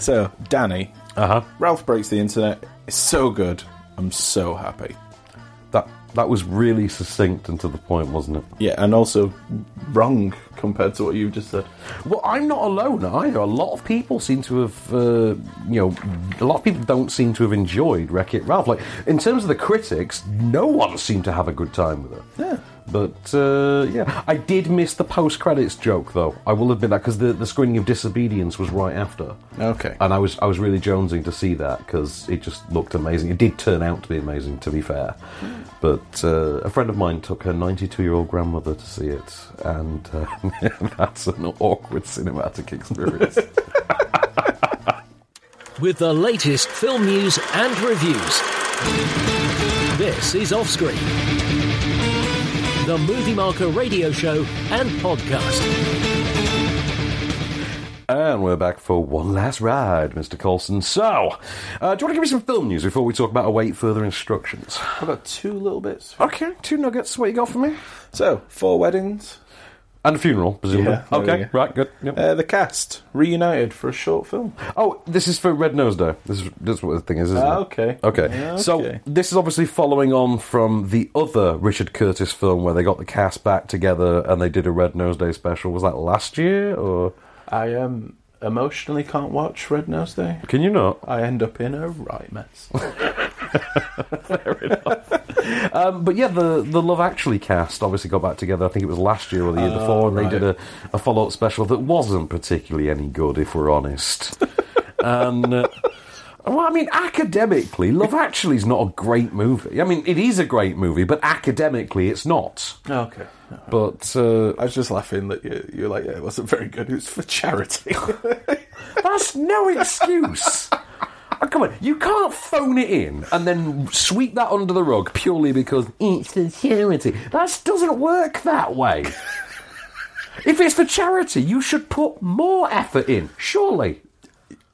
So, Danny, uh-huh. Ralph breaks the internet. It's so good. I'm so happy. That was really succinct and to the point, wasn't it? Yeah, and also wrong compared to what you've just said. Well, I'm not alone either. A lot of people seem to have, uh, you know, a lot of people don't seem to have enjoyed Wreck It Ralph. Like in terms of the critics, no one seemed to have a good time with it. Yeah. But uh, yeah, I did miss the post credits joke though. I will admit that because the, the screening of Disobedience was right after. Okay. and I was I was really jonesing to see that because it just looked amazing. It did turn out to be amazing, to be fair. But uh, a friend of mine took her 92 year old grandmother to see it, and uh, that's an awkward cinematic experience. With the latest film news and reviews. This is Offscreen, the Movie Marker radio show and podcast. and we're back for one last ride, Mr. Coulson. So, uh, do you want to give me some film news before we talk about await further instructions? I've got two little bits. Okay, two nuggets. What you got for me? So, four weddings. And a funeral, presumably. Yeah, okay, go. right, good. Yep. Uh, the cast reunited for a short film. Oh, this is for Red Nose Day. This is that's what the thing is, isn't Ah, it? okay. Okay. So this is obviously following on from the other Richard Curtis film where they got the cast back together and they did a Red Nose Day special. Was that last year or I um, emotionally can't watch Red Nose Day. can you not? I end up in a right mess. Um, but yeah, the the Love Actually cast obviously got back together. I think it was last year or the year Oh, before, and they did a, a follow up special that wasn't particularly any good, if we're honest. and uh, well, I mean, academically, Love Actually is not a great movie. I mean, it is a great movie, but academically, it's not. okay. But uh, I was just laughing that you, you're like, yeah, it wasn't very good. It was for charity. That's no excuse. Oh, come on, you can't phone it in and then sweep that under the rug purely because it's for charity. That doesn't work that way. if it's for charity, you should put more effort in, surely.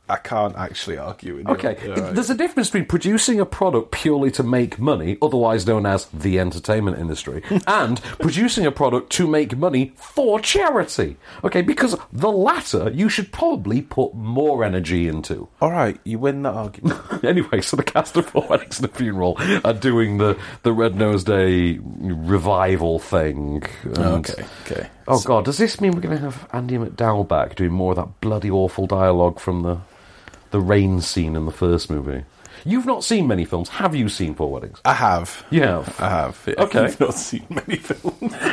I can't actually argue with you. Okay, You're right. there's a difference between producing a product purely to make money, otherwise known as the entertainment industry, and producing a product to make money for charity. Okay, because the latter you should probably put more energy into. All right, you win that argument. Anyway, so the cast of Four Weddings and a Funeral are doing the, the Red Nose Day revival thing. And- okay, okay. Oh god, does this mean we're going to have Andie MacDowell back doing more of that bloody awful dialogue from the the rain scene in the first movie? You've not seen many films. Have you seen Four Weddings? I have. You have. I have. yeah. Okay. I've not seen many films.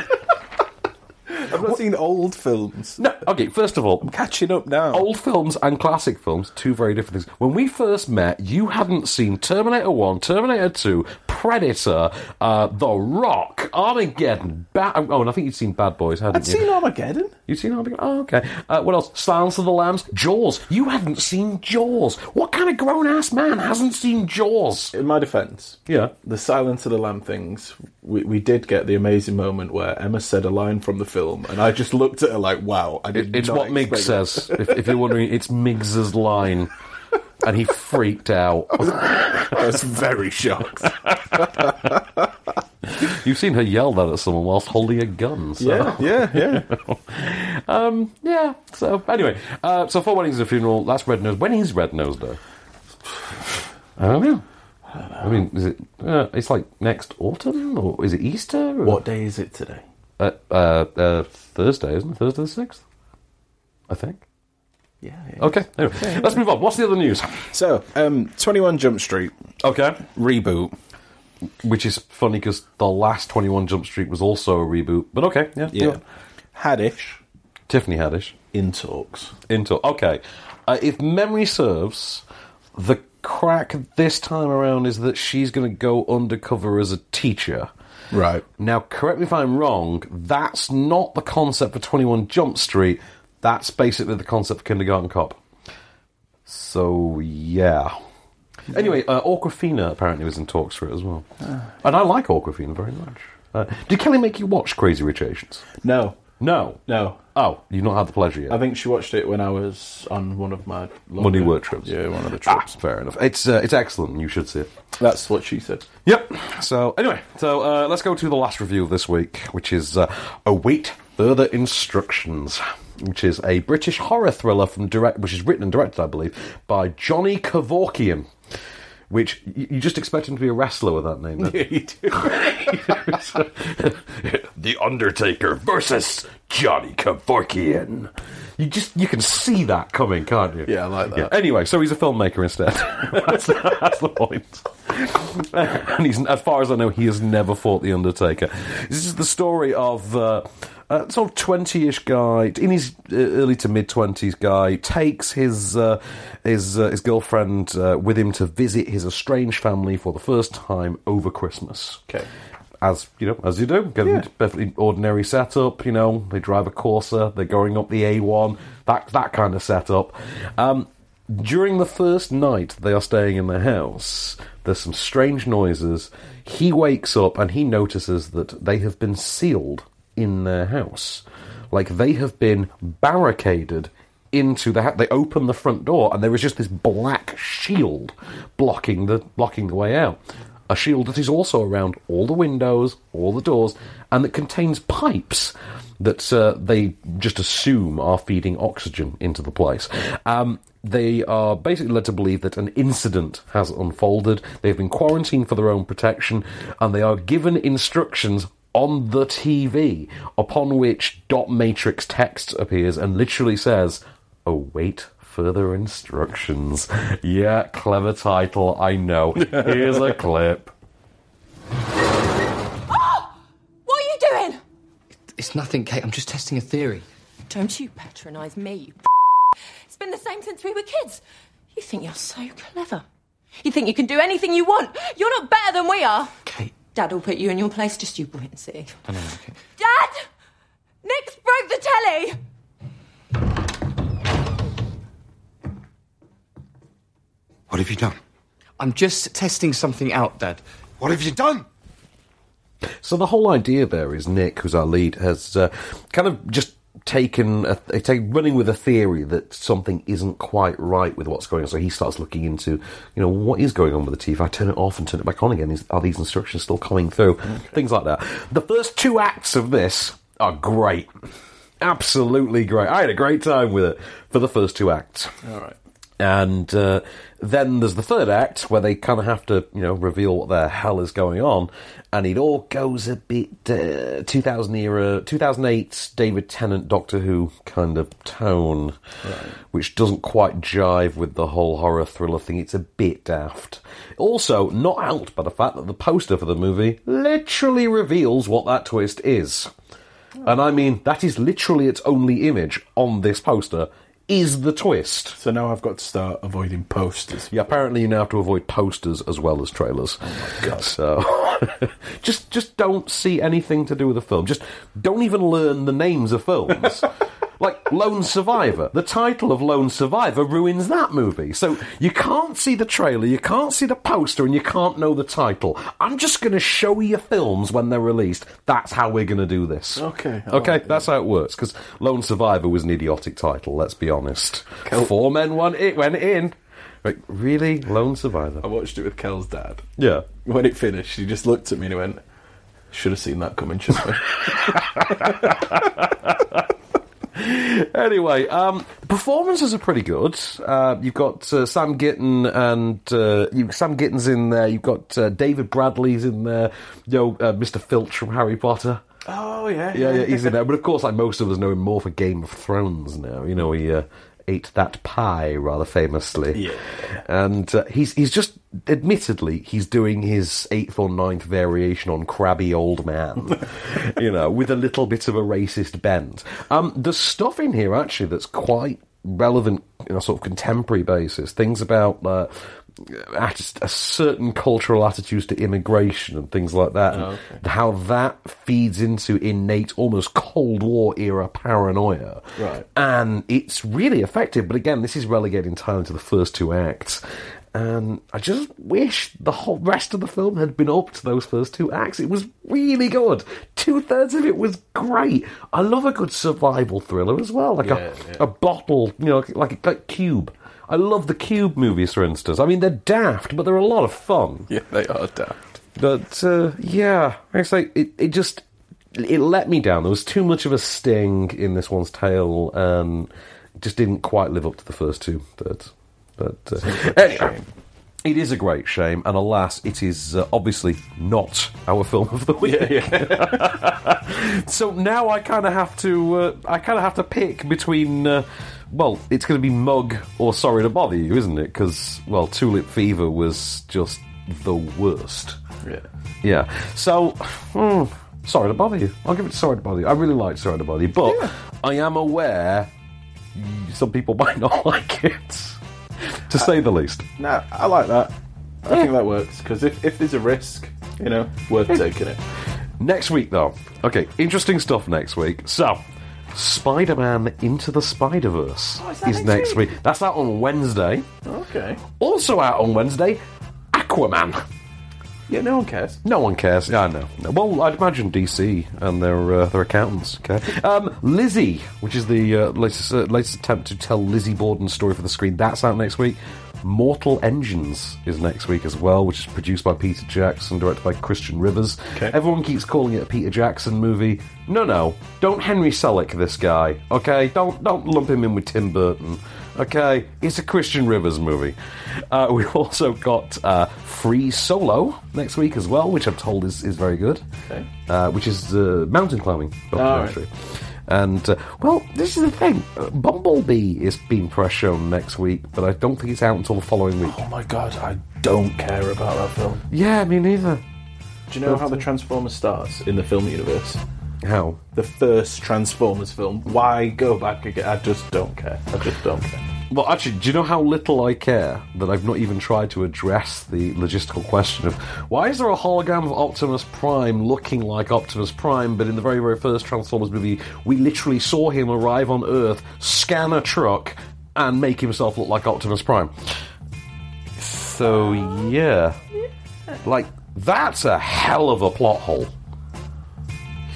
I've not seen old films. No. Okay. First of all, I'm catching up now. Old films and classic films, two very different things. When we first met, you hadn't seen Terminator 1, Terminator 2, Predator, uh, The Rock, Armageddon, ba- oh, and I think you'd seen Bad Boys, hadn't I'd you? seen Armageddon. You'd seen Armageddon? Oh, okay. Uh, what else? Silence of the Lambs, Jaws. You hadn't seen Jaws. What kind of grown ass man hasn't seen Jaws? In my defence, Yeah. the Silence of the Lamb things, we, we did get the amazing moment where Emma said a line from the film, and I just looked at her like, wow, I did It, it's what Miggs says. if, if you're wondering, it's Miggs's line. And he freaked out. I was very shocked. You've seen her yell that at someone whilst holding a gun. So. yeah, yeah, yeah. Um, yeah. So anyway, uh, so four weddings and a funeral. That's Red Nose. When is Red Nose Day? I don't know. I mean, is it? Uh, it's like next autumn, or is it Easter? Or? What day is it today? Uh, uh, uh, Thursday, isn't it? Thursday the sixth. I think. Yeah. Okay. Anyway, let's move on. What's the other news? So, um, 21 Jump Street Okay. reboot. Which is funny because the last Twenty One Jump Street was also a reboot. But okay, yeah. Yeah. go. Haddish Tiffany Haddish. in talks. into okay. Uh, if memory serves, the crack this time around is that she's going to go undercover as a teacher. Right. Now, correct me if I'm wrong. That's not the concept for Twenty One Jump Street. That's basically the concept for Kindergarten Cop. So yeah. Anyway, uh, Awkwafina apparently was in talks for it as well, and I like Awkwafina very much. Uh, did Kelly make you watch Crazy Rich Asians? No, No. no. Oh, you've not had the pleasure yet. I think she watched it when I was on one of my Money work trips. Yeah, one of the Ah, trips. fair enough. It's uh, it's excellent. You should see it. That's what she said. Yep. So anyway, so uh, let's go to the last review of this week, which is uh, "Await Further Instructions," which is a British horror thriller from direct, which is written and directed, I believe, by Johnny Kevorkian. Which you, you just expect him to be a wrestler with that name. Then. the Undertaker versus Johnny Kevorkian. You just you can see that coming, can't you? Yeah, I like that. Anyway, so he's a filmmaker instead. that's, that's the point. and he's, as far as I know, he has never fought the Undertaker. This is the story of. Uh, uh, sort of twenty-ish guy in his uh, early to mid twenties. Guy takes his uh, his uh, his girlfriend uh, with him to visit his estranged family for the first time over Christmas. Okay. As you know, as you do, get them perfectly ordinary setup. You know, they drive a Corsa, they're going up the A1, that that kind of setup. Um, during the first night they are staying in the house, there's some strange noises. He wakes up and he notices that they have been sealed in their house, like they have been barricaded into the house. They open the front door and there is just this black shield blocking the blocking the way out. A shield that is also around all the windows, all the doors, and that contains pipes that uh, they just assume are feeding oxygen into the place. Um, they are basically led to believe that an incident has unfolded. They've been quarantined for their own protection, and they are given instructions on the TV, upon which dot matrix text appears and literally says, "Await further instructions." Yeah, clever title. I know. Here's a clip. Oh! What are you doing? It's nothing, Kate. I'm just testing a theory. Don't you patronise me, you It's been the same since we were kids. You think you're so clever. You think you can do anything you want. You're not better than we are. Kate. Dad will put you in your place. Just you wait and see. I know, okay. Dad! Nick's broke the telly! What have you done? I'm just testing something out, Dad. What have you done? So the whole idea there is Nick, who's our lead, has uh, kind of just taken a, take, running with a theory that something isn't quite right with what's going on. So he starts looking into, you know, what is going on with the TV. I turn it off and turn it back on again, is, are these instructions still coming through? Things like that. The first two acts of this are great, absolutely great. I had a great time with it for the first two acts. All right. And uh, then there's the third act where they kind of have to, you know, reveal what the hell is going on, and it all goes a bit uh, 2000 era, 2008 David Tennant Doctor Who kind of tone, which doesn't quite jive with the whole horror thriller thing. It's a bit daft. Also, not helped by the fact that the poster for the movie literally reveals what that twist is. And I mean, that is literally its only image on this poster, is the twist. So now I've got to start avoiding posters. Yeah, apparently you now have to avoid posters as well as trailers. Oh my god. So just just don't see anything to do with the film. Just don't even learn the names of films. like Lone Survivor. The title of Lone Survivor ruins that movie. So you can't see the trailer, you can't see the poster, and you can't know the title. I'm just going to show you films when they're released. That's how we're going to do this. Okay. Okay, that's how it works. Because Lone Survivor was an idiotic title. Let's be honest. Four men, one it went in. Like, really, Lone Survivor? I watched it with Kel's dad. Yeah. When it finished, he just looked at me and he went, "Should have seen that coming, shouldn't I?" Anyway, um, performances are pretty good. Uh, you've got uh, Sam Gittin and uh, you, Sam Gittins in there. You've got uh, David Bradley's in there. You know, uh, Mr. Filch from Harry Potter. oh yeah, Yeah, yeah, he's in there. But of course, like most of us know him more for Game of Thrones now. You know, he uh, ate that pie rather famously. Yeah. And uh, he's he's just, admittedly, he's doing his eighth or ninth variation on crabby old man. you know, with a little bit of a racist bend. Um, there's stuff in here actually that's quite relevant in a sort of contemporary basis. Things about. Uh, a certain cultural attitudes to immigration and things like that, and Oh, how that feeds into innate, almost Cold War era paranoia. Right. And it's really effective, but again, this is relegated entirely to the first two acts. And I just wish the whole rest of the film had been up to those first two acts. It was really good. Two thirds of it was great. I love a good survival thriller as well, like Yeah, a, yeah. a bottle, you know, like like Cube. I love the Cube movies, for instance. I mean, they're daft, but they're a lot of fun. yeah, they are daft. But uh, yeah, I say it. It just it let me down. There was too much of a sting in this one's tale, and just didn't quite live up to the first two thirds. But uh, anyway, it is a great shame, and alas, it is uh, obviously not our film of the week. so now I kind of have to. Uh, I kind of have to pick between. Well, it's going to be Mug or Sorry to Bother You, isn't it? Because well, Tulip Fever was just the worst. Yeah. Yeah. So, hmm, sorry to bother you. I'll give it sorry to bother you. I really like sorry to bother you, but I am aware some people might not like it, to say the least. No, I like that. I think that works because if, if there's a risk, you know, worth taking it. Next week, though. Okay, interesting stuff next week. So, Spider Man Into the Spider Verse Oh, is is next week? week? That's out on Wednesday. Okay. Also out on Wednesday, Aquaman. Yeah, no one cares. No one cares. Yeah, I know. Well, I'd imagine DC and their uh, their accountants. Okay. Um, Lizzie, which is the uh, latest uh, latest attempt to tell Lizzie Borden's story for the screen, that's out next week. Mortal Engines is next week as well, which is produced by Peter Jackson, directed by Christian Rivers. Okay. Everyone keeps calling it a Peter Jackson movie. No, no, don't Henry Selick this guy. Okay, don't don't lump him in with Tim Burton. Okay, it's a Christian Rivers movie. Uh, we've also got uh, Free Solo next week as well, which I'm told is, is very good. Okay. Uh, which is uh, mountain climbing documentary. And uh, well, this is the thing. Uh, Bumblebee is being press shown next week, but I don't think it's out until the following week. Oh my god, I don't care about that film. Yeah, me neither. Do you know how the Transformers starts in the film universe? How? The first Transformers film. Why go back again? I just don't care. I just don't care. Well, actually, do you know how little I care that I've not even tried to address the logistical question of why is there a hologram of Optimus Prime looking like Optimus Prime, but in the very, very first Transformers movie, we literally saw him arrive on Earth, scan a truck, and make himself look like Optimus Prime? So, yeah. Like, that's a hell of a plot hole.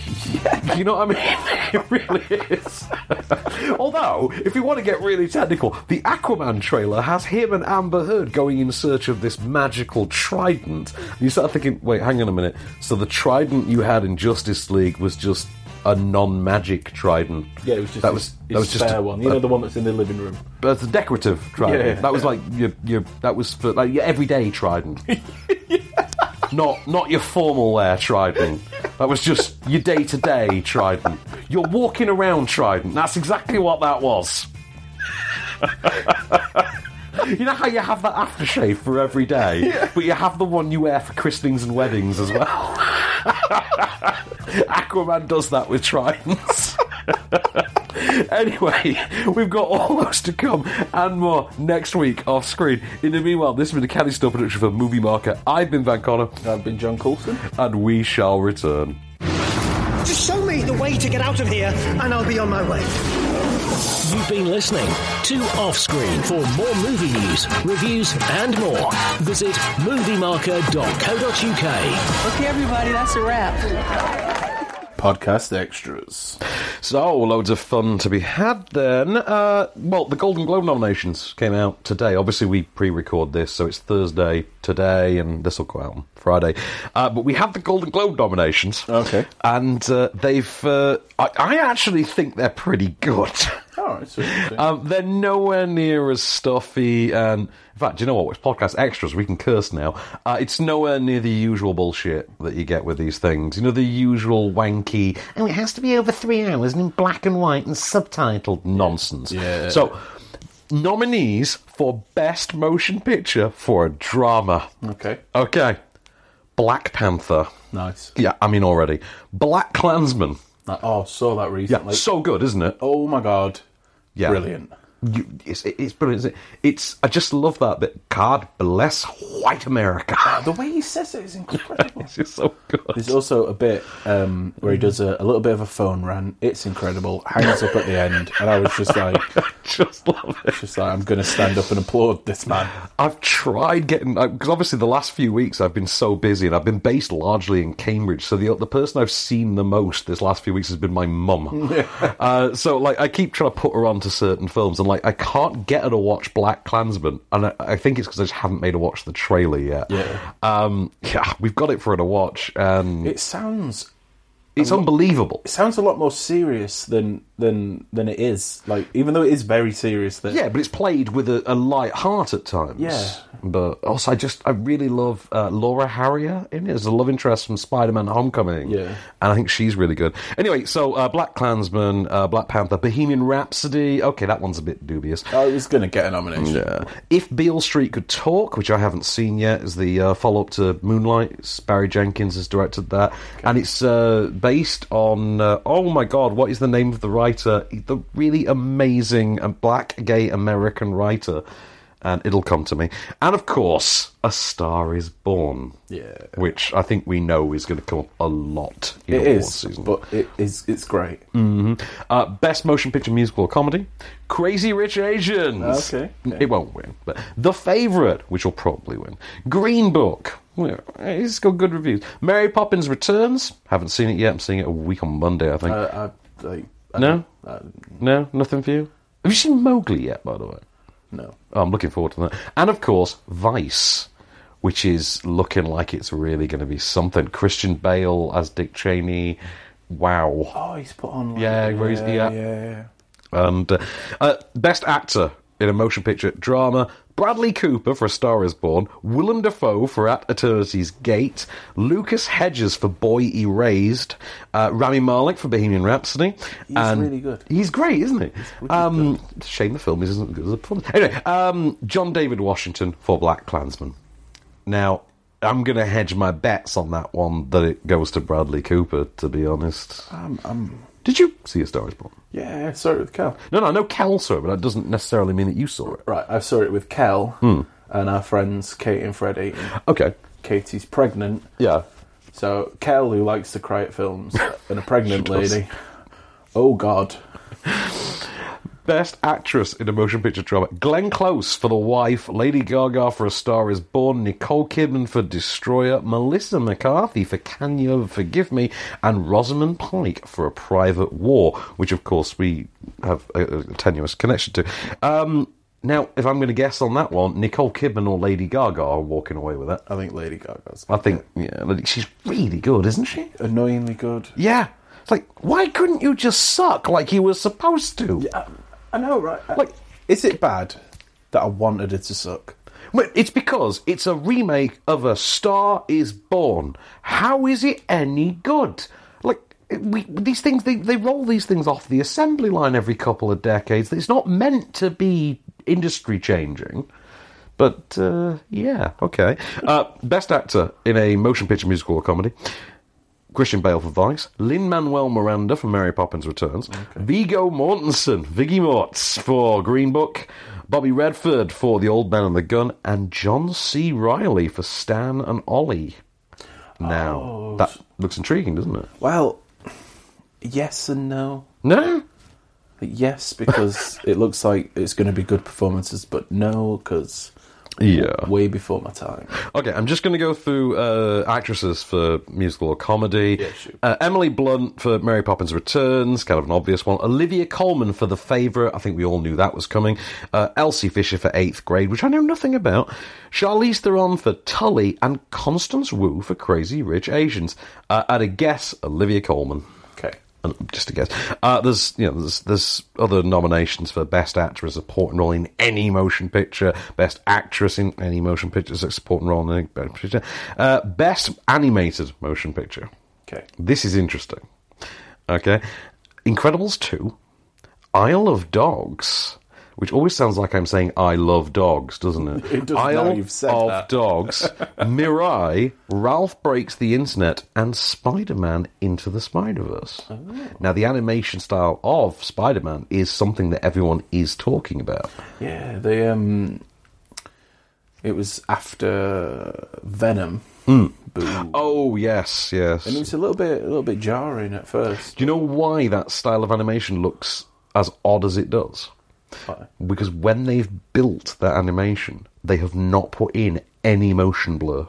You know what I mean? It really is. Although, if you want to get really technical, the Aquaman trailer has him and Amber Heard going in search of this magical trident. And you start thinking, wait, hang on a minute. So the trident you had in Justice League was just a non-magic trident. Yeah, it was just that his, was his that was just spare a- one. You a- know the one that's in the living room. But it's a decorative trident. Yeah. That was like your your that was for like your everyday trident. Not not your formal wear trident. That was just your day to day trident. Your walking around trident. That's exactly what that was. you know how you have that aftershave for every day, but you have the one you wear for christenings and weddings as well. Aquaman does that with tridents. anyway, we've got all those to come and more next week off screen. In the meanwhile, this has been a Caddy Store production for Movie Marker. I've been Van Connor. I've been John Coulson. And we shall return. Just show me the way to get out of here, and I'll be on my way. You've been listening to Off Screen. For more movie news, reviews, and more, visit moviemarker.co.uk. Okay, everybody, that's a wrap. Podcast extras. So, loads of fun to be had then. Uh, well, the Golden Globe nominations came out today. Obviously, we pre record this, so it's Thursday today, and this will go out on Friday. Uh, but we have the Golden Globe nominations. Okay. And uh, they've. Uh, I, I actually think they're pretty good. Oh, Um, they're nowhere near as stuffy and. In fact, do you know what? It's podcast extras. We can curse now. Uh, it's nowhere near the usual bullshit that you get with these things. You know, the usual wanky, oh, it has to be over three hours and in black and white and subtitled nonsense. Yeah. So, nominees for Best Motion Picture for a Drama. Okay. Okay. Black Panther. Nice. Yeah, I mean, already. Black Klansman. Oh, saw that recently. Yeah, recently. so good, isn't it? Oh my god. Yeah. Brilliant. You, it's, it's brilliant. It? It's I just love that bit. God bless white America. The way he says it is incredible. it's just so good. There's also a bit um, where he does a, a little bit of a phone rant. It's incredible. Hangs up at the end, and I was just like, just love it. Just like I'm going to stand up and applaud this man. I've tried getting because obviously the last few weeks I've been so busy and I've been based largely in Cambridge. So the the person I've seen the most this last few weeks has been my mum. uh, so like I keep trying to put her on to certain films and like I can't get her to watch Black Klansman, and I, I think it's because I just haven't made her watch the trailer yet. Yeah. um, yeah, we've got it for her to watch, and It sounds. It's unbelievable. It sounds a lot more serious than than than it is. Like even though it is very serious. That Yeah, but it's played with a, a light heart at times. Yeah. But also, I just, I really love uh, Laura Harrier in it as a love interest from Spider Man Homecoming. Yeah. And I think she's really good. Anyway, so uh, Black Klansman, uh, Black Panther, Bohemian Rhapsody. Okay, that one's a bit dubious. I was going to get a nomination. Yeah. If Beale Street Could Talk, which I haven't seen yet, is the uh, follow up to Moonlight. Barry Jenkins has directed that. And it's uh, based on, uh, oh my god, what is the name of the writer? The really amazing uh, black gay American writer. And it'll come to me. And of course, A Star is Born. Yeah. Which I think we know is going to come up a lot in It awards season. but it is. It's great. hmm Uh, best motion picture musical or comedy, Crazy Rich Asians. Okay, It won't win, but The Favourite, which will probably win. Green Book. It's got good reviews. Mary Poppins Returns. Haven't seen it yet. I'm seeing it a week on Monday, I think. Uh, I, like, I no, don't- uh, no, nothing for you. Have you seen Mowgli yet? By the way, no. Oh, I'm looking forward to that. And of course, Vice, which is looking like it's really going to be something. Christian Bale as Dick Cheney. Wow. Oh, he's put on. Like, Yeah, he's- yeah. yeah. And uh, uh, best actor in a motion picture drama: Bradley Cooper for A Star Is Born, Willem Dafoe for At Eternity's Gate, Lucas Hedges for Boy Erased, uh, Rami Malek for Bohemian Rhapsody. He's and really good. He's great, isn't he? Um, shame the film isn't as good as the film. Anyway, um, John David Washington for Black Klansman. Now. I'm going to hedge my bets on that one that it goes to Bradley Cooper, to be honest. I'm, I'm, Did you see A Star Is Born? Yeah, I saw it with Kel. No, no, I know Cal saw it, but that doesn't necessarily mean that you saw it. Right, I saw it with Kel Hmm. and our friends Kate and Freddie. Okay. Katie's pregnant. Yeah. So Kel, who likes to cry at films, and a pregnant She does. lady. Oh God. Best actress in a motion picture drama: Glenn Close for The Wife, Lady Gaga for A Star Is Born, Nicole Kidman for Destroyer, Melissa McCarthy for Can You Forgive Me, and Rosamund Pike for A Private War, which of course we have a, a tenuous connection to. Um, now, if I'm going to guess on that one, Nicole Kidman or Lady Gaga are walking away with it. I think Lady Gaga's I think, yeah, she's really good, isn't she? annoyingly good. Yeah. It's like, why couldn't you just suck like you were supposed to? Yeah, I know, right? Like, is it bad that I wanted it to suck? Well, it's because it's a remake of A Star Is Born. How is it any good? Like we, these things, they, they roll these things off the assembly line every couple of decades. It's not meant to be industry changing. But uh, yeah, okay. Uh, best actor in a motion picture musical or comedy. Christian Bale for Vice, Lin Manuel Miranda for Mary Poppins Returns, Viggo Mortensen, Viggy Morts for Green Book, Bobby Redford for The Old Man and the Gun, and John C. Reilly for Stan and Ollie. Now, Oh. that looks intriguing, doesn't it? Well, yes and no. No? Yes, because it looks like it's going to be good performances, but no, because Yeah. way before my time. Okay, I'm just going to go through uh, actresses for musical or comedy. Yeah, sure. Uh, Emily Blunt for Mary Poppins Returns, kind of an obvious one. Olivia Colman for The Favourite, I think we all knew that was coming. Uh, Elsie Fisher for Eighth Grade, which I know nothing about. Charlize Theron for Tully, and Constance Wu for Crazy Rich Asians. Uh, at a guess, Olivia Colman. Okay. Just a guess. Uh, there's you know there's there's other nominations for best actor as a supporting role in any motion picture, best actress in any motion picture as a supporting role in any motion picture, uh, best animated motion picture. Okay. This is interesting. Okay, Incredibles two, Isle of Dogs, which always sounds like I'm saying I love dogs, doesn't it? It does Isle of that. Dogs, Mirai, Ralph Breaks the Internet, and Spider Man Into the Spider Verse. Oh. Now, the animation style of Spider Man is something that everyone is talking about. Yeah, they um, it was after Venom. Mm. Boom. Oh yes, yes. And it was a little bit, a little bit jarring at first. Do you know why that style of animation looks as odd as it does? Because when they've built that animation, they have not put in any motion blur.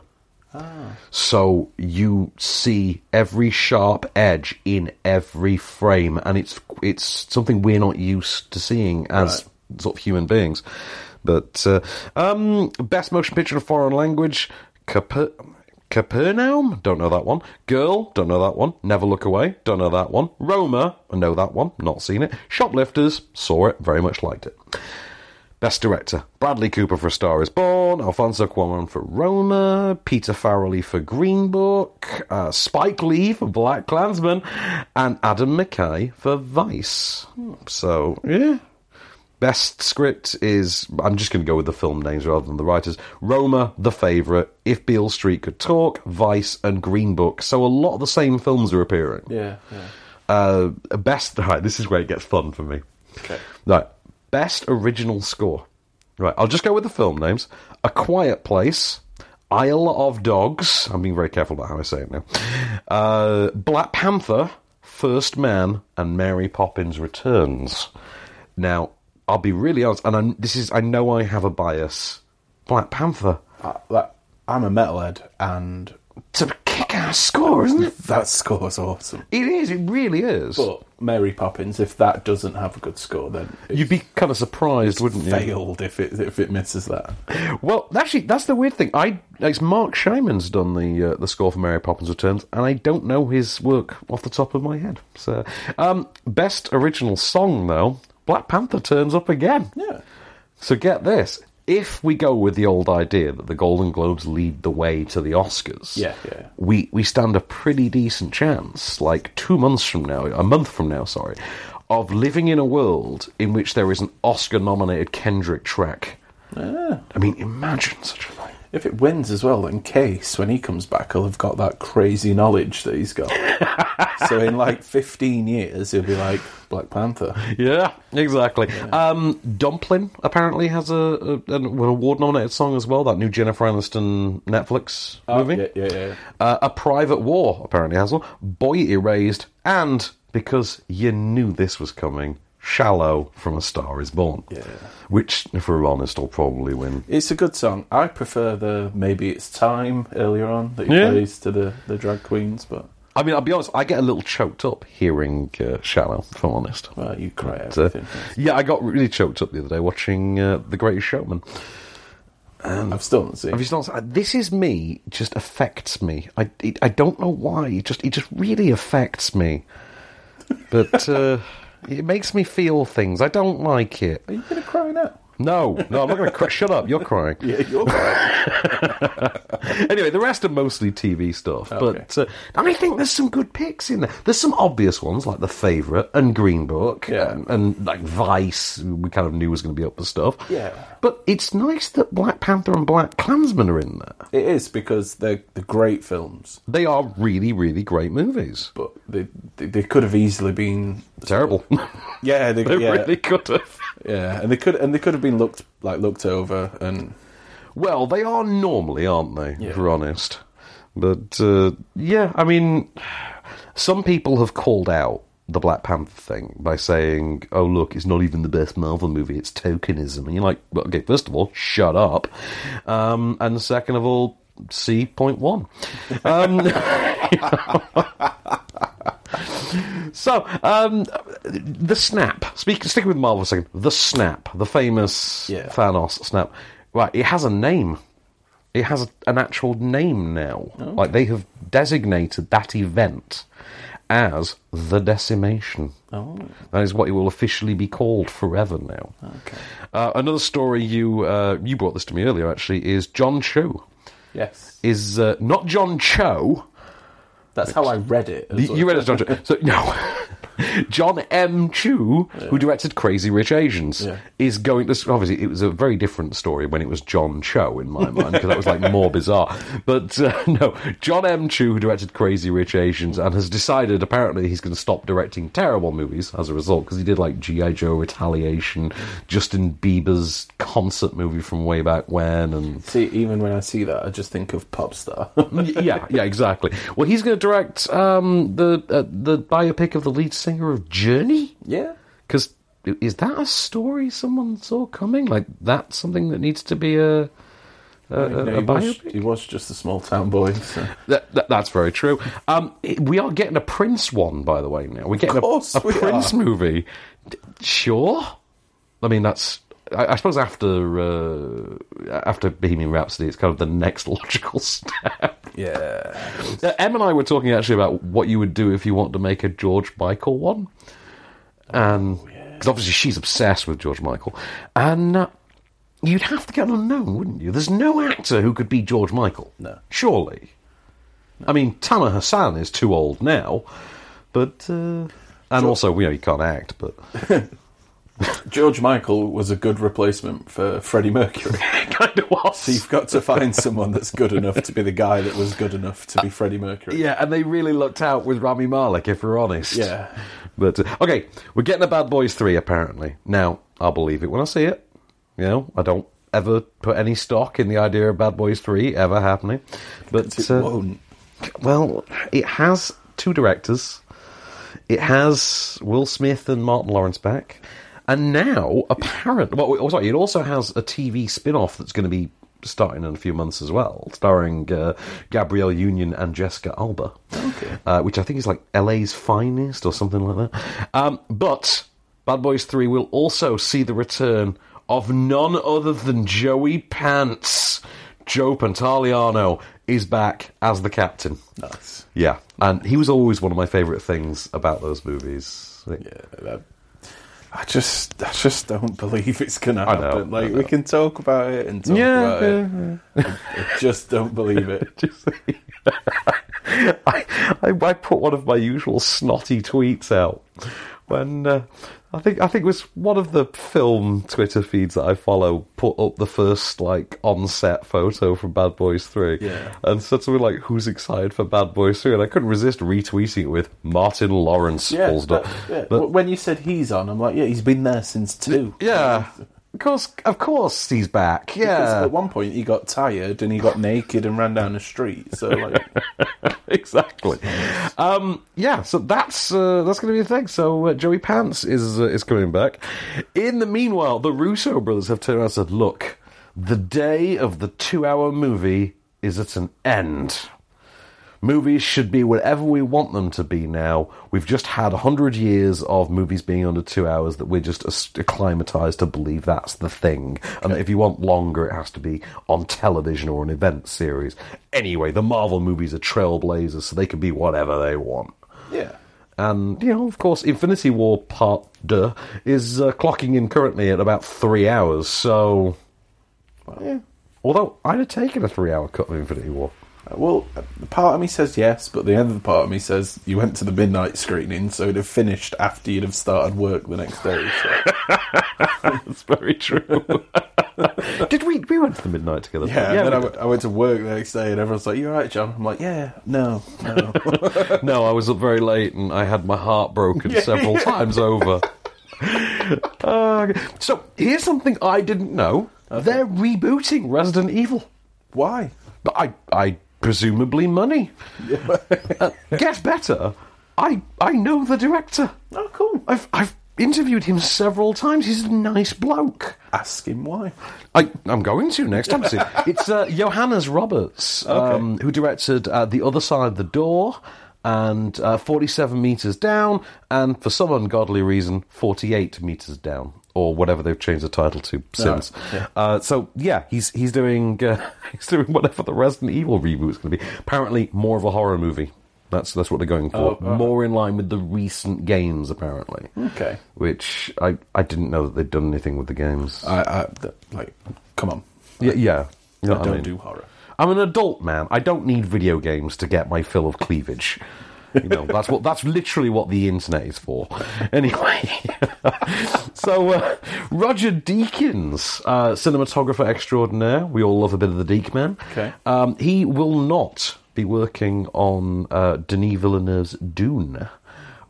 Ah. So you see every sharp edge in every frame, and it's it's something we're not used to seeing as sort of human beings. But uh, um, best motion picture in a foreign language, Caper- Capernaum, don't know that one. Girl, don't know that one. Never Look Away, don't know that one. Roma, I know that one, not seen it. Shoplifters, saw it, very much liked it. Best Director Bradley Cooper for A Star is Born, Alfonso Cuarón for Roma, Peter Farrelly for Green Book, uh, Spike Lee for Black Klansman, and Adam McKay for Vice. So, yeah. Best script is, I'm just going to go with the film names rather than the writers Roma, The Favourite, If Beale Street Could Talk, Vice, and Green Book. So a lot of the same films are appearing. Yeah, yeah. Uh, best, right, this is where it gets fun for me. Okay. Right. Best original score. Right. I'll just go with the film names. A Quiet Place. Isle of Dogs. I'm being very careful about how I say it now. Uh, Black Panther. First Man. And Mary Poppins Returns. Now, I'll be really honest, and I'm, this is, I know I have a bias. Black Panther. Uh, I'm a metalhead, and It's a kick-ass score, isn't it? that score's awesome. It is. It really is. But Mary Poppins, if that doesn't have a good score, then You'd be kind of surprised, wouldn't you? failed if it if it misses that. Well, actually, that's the weird thing. I it's Marc Shaiman's done the uh, the score for Mary Poppins Returns, and I don't know his work off the top of my head. So, um, best original song though, Black Panther turns up again. Yeah. So get this: if we go with the old idea that the Golden Globes lead the way to the Oscars, Yeah, yeah. we we stand a pretty decent chance, like two months from now, a month from now, sorry, of living in a world in which there is an Oscar-nominated Kendrick track. Ah. I mean, imagine such a thing. If it wins as well, then Case, when he comes back, he'll have got that crazy knowledge that he's got. so in like 15 years, he'll be like Black Panther. Yeah, exactly. Um, Dumpling apparently has a, a an award-nominated song as well. That new Jennifer Aniston Netflix movie. Yeah, yeah, yeah. Uh, a Private War apparently has one. Boy Erased, and because you knew this was coming, Shallow from A Star Is Born. Yeah. Which, if we're honest, will probably win. It's a good song. I prefer the Maybe It's Time earlier on that he Yeah. plays to the, the drag queens, but I mean, I'll be honest, I get a little choked up hearing uh, Shallow, if I'm honest. well, you cry But, uh, yeah, I got really choked up the other day watching uh, The Greatest Showman. And I've still not seen Have you still? This is me. Just affects me. I it, I don't know why. It just it just really affects me. but uh, it makes me feel things. I don't like it. Are you going to cry now? No, no, I'm not going to cry. Shut up, you're crying. Yeah, you're crying. anyway, the rest are mostly TV stuff. Okay. But uh, I think there's some good picks in there. There's some obvious ones like The Favourite and Green Book Yeah. and, and like Vice, we kind of knew was going to be up for stuff. Yeah. But it's nice that Black Panther and Black Klansman are in there. It is because they're the great films, They are really, really great movies. but they they, they could have easily been Terrible. yeah they, they yeah, really could have. Yeah and they could and they could have been looked like looked over and Well, they are normally, aren't they? Yeah. If we're honest. But uh, yeah, I mean, some people have called out the Black Panther thing by saying, "Oh, look, it's not even the best Marvel movie; it's tokenism." And you're like, well, "Okay, first of all, shut up," um, and second of all, see point one. Um, So, um, the snap. Speak, sticking with Marvel for a second. The snap, the famous Yeah. Thanos snap. Right, it has a name. It has an actual name now. Like they have designated that event as the decimation. Oh. That is what it will officially be called forever now. Okay. Uh, another story you uh, you brought this to me earlier actually is John Cho. yes Is uh, not John Cho. That's how I read it. You, you read it as John Cho. So no, John M. Chu, who directed Crazy Rich Asians, Yeah. is going to. Obviously, it was a very different story when it was John Cho in my mind because that was like more bizarre. But uh, no, John M. Chu, who directed Crazy Rich Asians, and has decided apparently he's going to stop directing terrible movies as a result because he did like GI Joe Retaliation, Justin Bieber's concert movie from way back when, and See, even when I see that, I just think of pop star. Yeah, yeah, exactly. Well, he's going to direct um, the uh, the biopic of the lead singer of Journey. yeah. Because is that a story someone saw coming? Like that's something that needs to be a No, a he, was, he was just a small town boy. So. That, that, that's very true. Um, we are getting a Prince one, by the way. Now we're getting a, a we Prince are. movie. Sure. I mean, that's. I, I suppose after uh, after Bohemian Rhapsody, it's kind of the next logical step. Yeah. Uh, Em and I were talking actually about what you would do if you want to make a George Michael one, and because obviously she's obsessed with George Michael, and uh, you'd have to get an unknown, wouldn't you? There's no actor who could be George Michael. No. surely. I mean, Tamer Hassan is too old now, but uh, and also you know he can't act, but George Michael was a good replacement for Freddie Mercury. kind of was. So you've got to find someone that's good enough to be the guy that was good enough to be Freddie Mercury. Yeah, and they really looked out with Rami Malek, if we're honest. Yeah. But uh, okay, we're getting a Bad Boys three apparently. Now I'll believe it when I see it. You know, I don't ever put any stock in the idea of Bad Boys three ever happening. But It uh, won't. well, it has two directors. It has Will Smith and Martin Lawrence back, and now apparently, well, oh, sorry, it also has a TV spin-off that's going to be starting in a few months as well, starring uh, Gabrielle Union and Jessica Alba, uh, which I think is like LA's finest or something like that. Um, but Bad Boys Three will also see the return of none other than Joey Pants. Joe Pantoliano is back as the captain. Nice. Yeah, and he was always one of my favourite things about those movies. Yeah, I just, I just don't believe it's gonna I know, happen. Like we can talk about it and talk Yeah, about yeah, it. I, I just don't believe it. Just- I, I, I put one of my usual snotty tweets out when uh, I think I think it was one of the film Twitter feeds that I follow put up the first like on set photo from Bad Boys Three, Yeah. and said something like, "Who's excited for Bad Boys 3? And I couldn't resist retweeting it with Martin Lawrence. Yeah, full stop. that- yeah. But- when you said he's on, I'm like, yeah, he's been there since two. yeah, of course, of course, he's back. Because Yeah, at one point he got tired and he got naked and ran down the street. So like, exactly. Um, yeah, so that's uh, that's going to be a thing. So uh, Joey Pants is uh, is coming back. In the meanwhile, the Russo brothers have turned around and said, "Look, the day of the two-hour movie is at an end." Movies should be whatever we want them to be now. We've just had 100 years of movies being under two hours that we're just acclimatized to believe that's the thing. And that if you want longer, it has to be on television or an event series. Anyway, the Marvel movies are trailblazers, so they can be whatever they want. yeah, And, you know, of course, Infinity War Part 2 is uh, clocking in currently at about three hours, so. Yeah. Although, I'd have taken a three hour cut of Infinity War. Well, the part of me says yes, but the other part of me says you went to the midnight screening, so it'd have finished after you'd have started work the next day. So. That's very true. Did we? We went to the midnight together. Yeah, and then we I, went, I went to work the next day, and everyone's like, "You all right, John?" I'm like, "Yeah, no, no." no, I was up very late and I had my heart broken Yeah, several yeah. times over. Uh, so here's something I didn't know: they're rebooting Resident Evil. Why? But I, I presumably money. uh, get better. I, I know the director. Oh, cool. I've, I've interviewed him several times. He's a nice bloke. Ask him why. I, I'm going to next time. I see it. It's uh, Johannes Roberts, um, who directed uh, The Other Side of the Door and uh, 47 Metres Down, and for some ungodly reason, 48 Metres Down. Or whatever they've changed the title to since. yeah. Uh, so yeah, he's he's doing uh, he's doing whatever the Resident Evil reboot is going to be. Apparently, more of a horror movie. That's that's what they're going for. Oh, oh. More in line with the recent games, apparently. Okay. Which I I didn't know that they'd done anything with the games. I, I th- like, come on. Yeah, yeah. You know I don't mean? do horror. I'm an adult man. I don't need video games to get my fill of cleavage. You know, that's what that's literally what the internet is for. Anyway, so uh, Roger Deakins, uh, cinematographer extraordinaire. We all love a bit of the Deak man. Okay. Um, he will not be working on uh, Denis Villeneuve's Dune.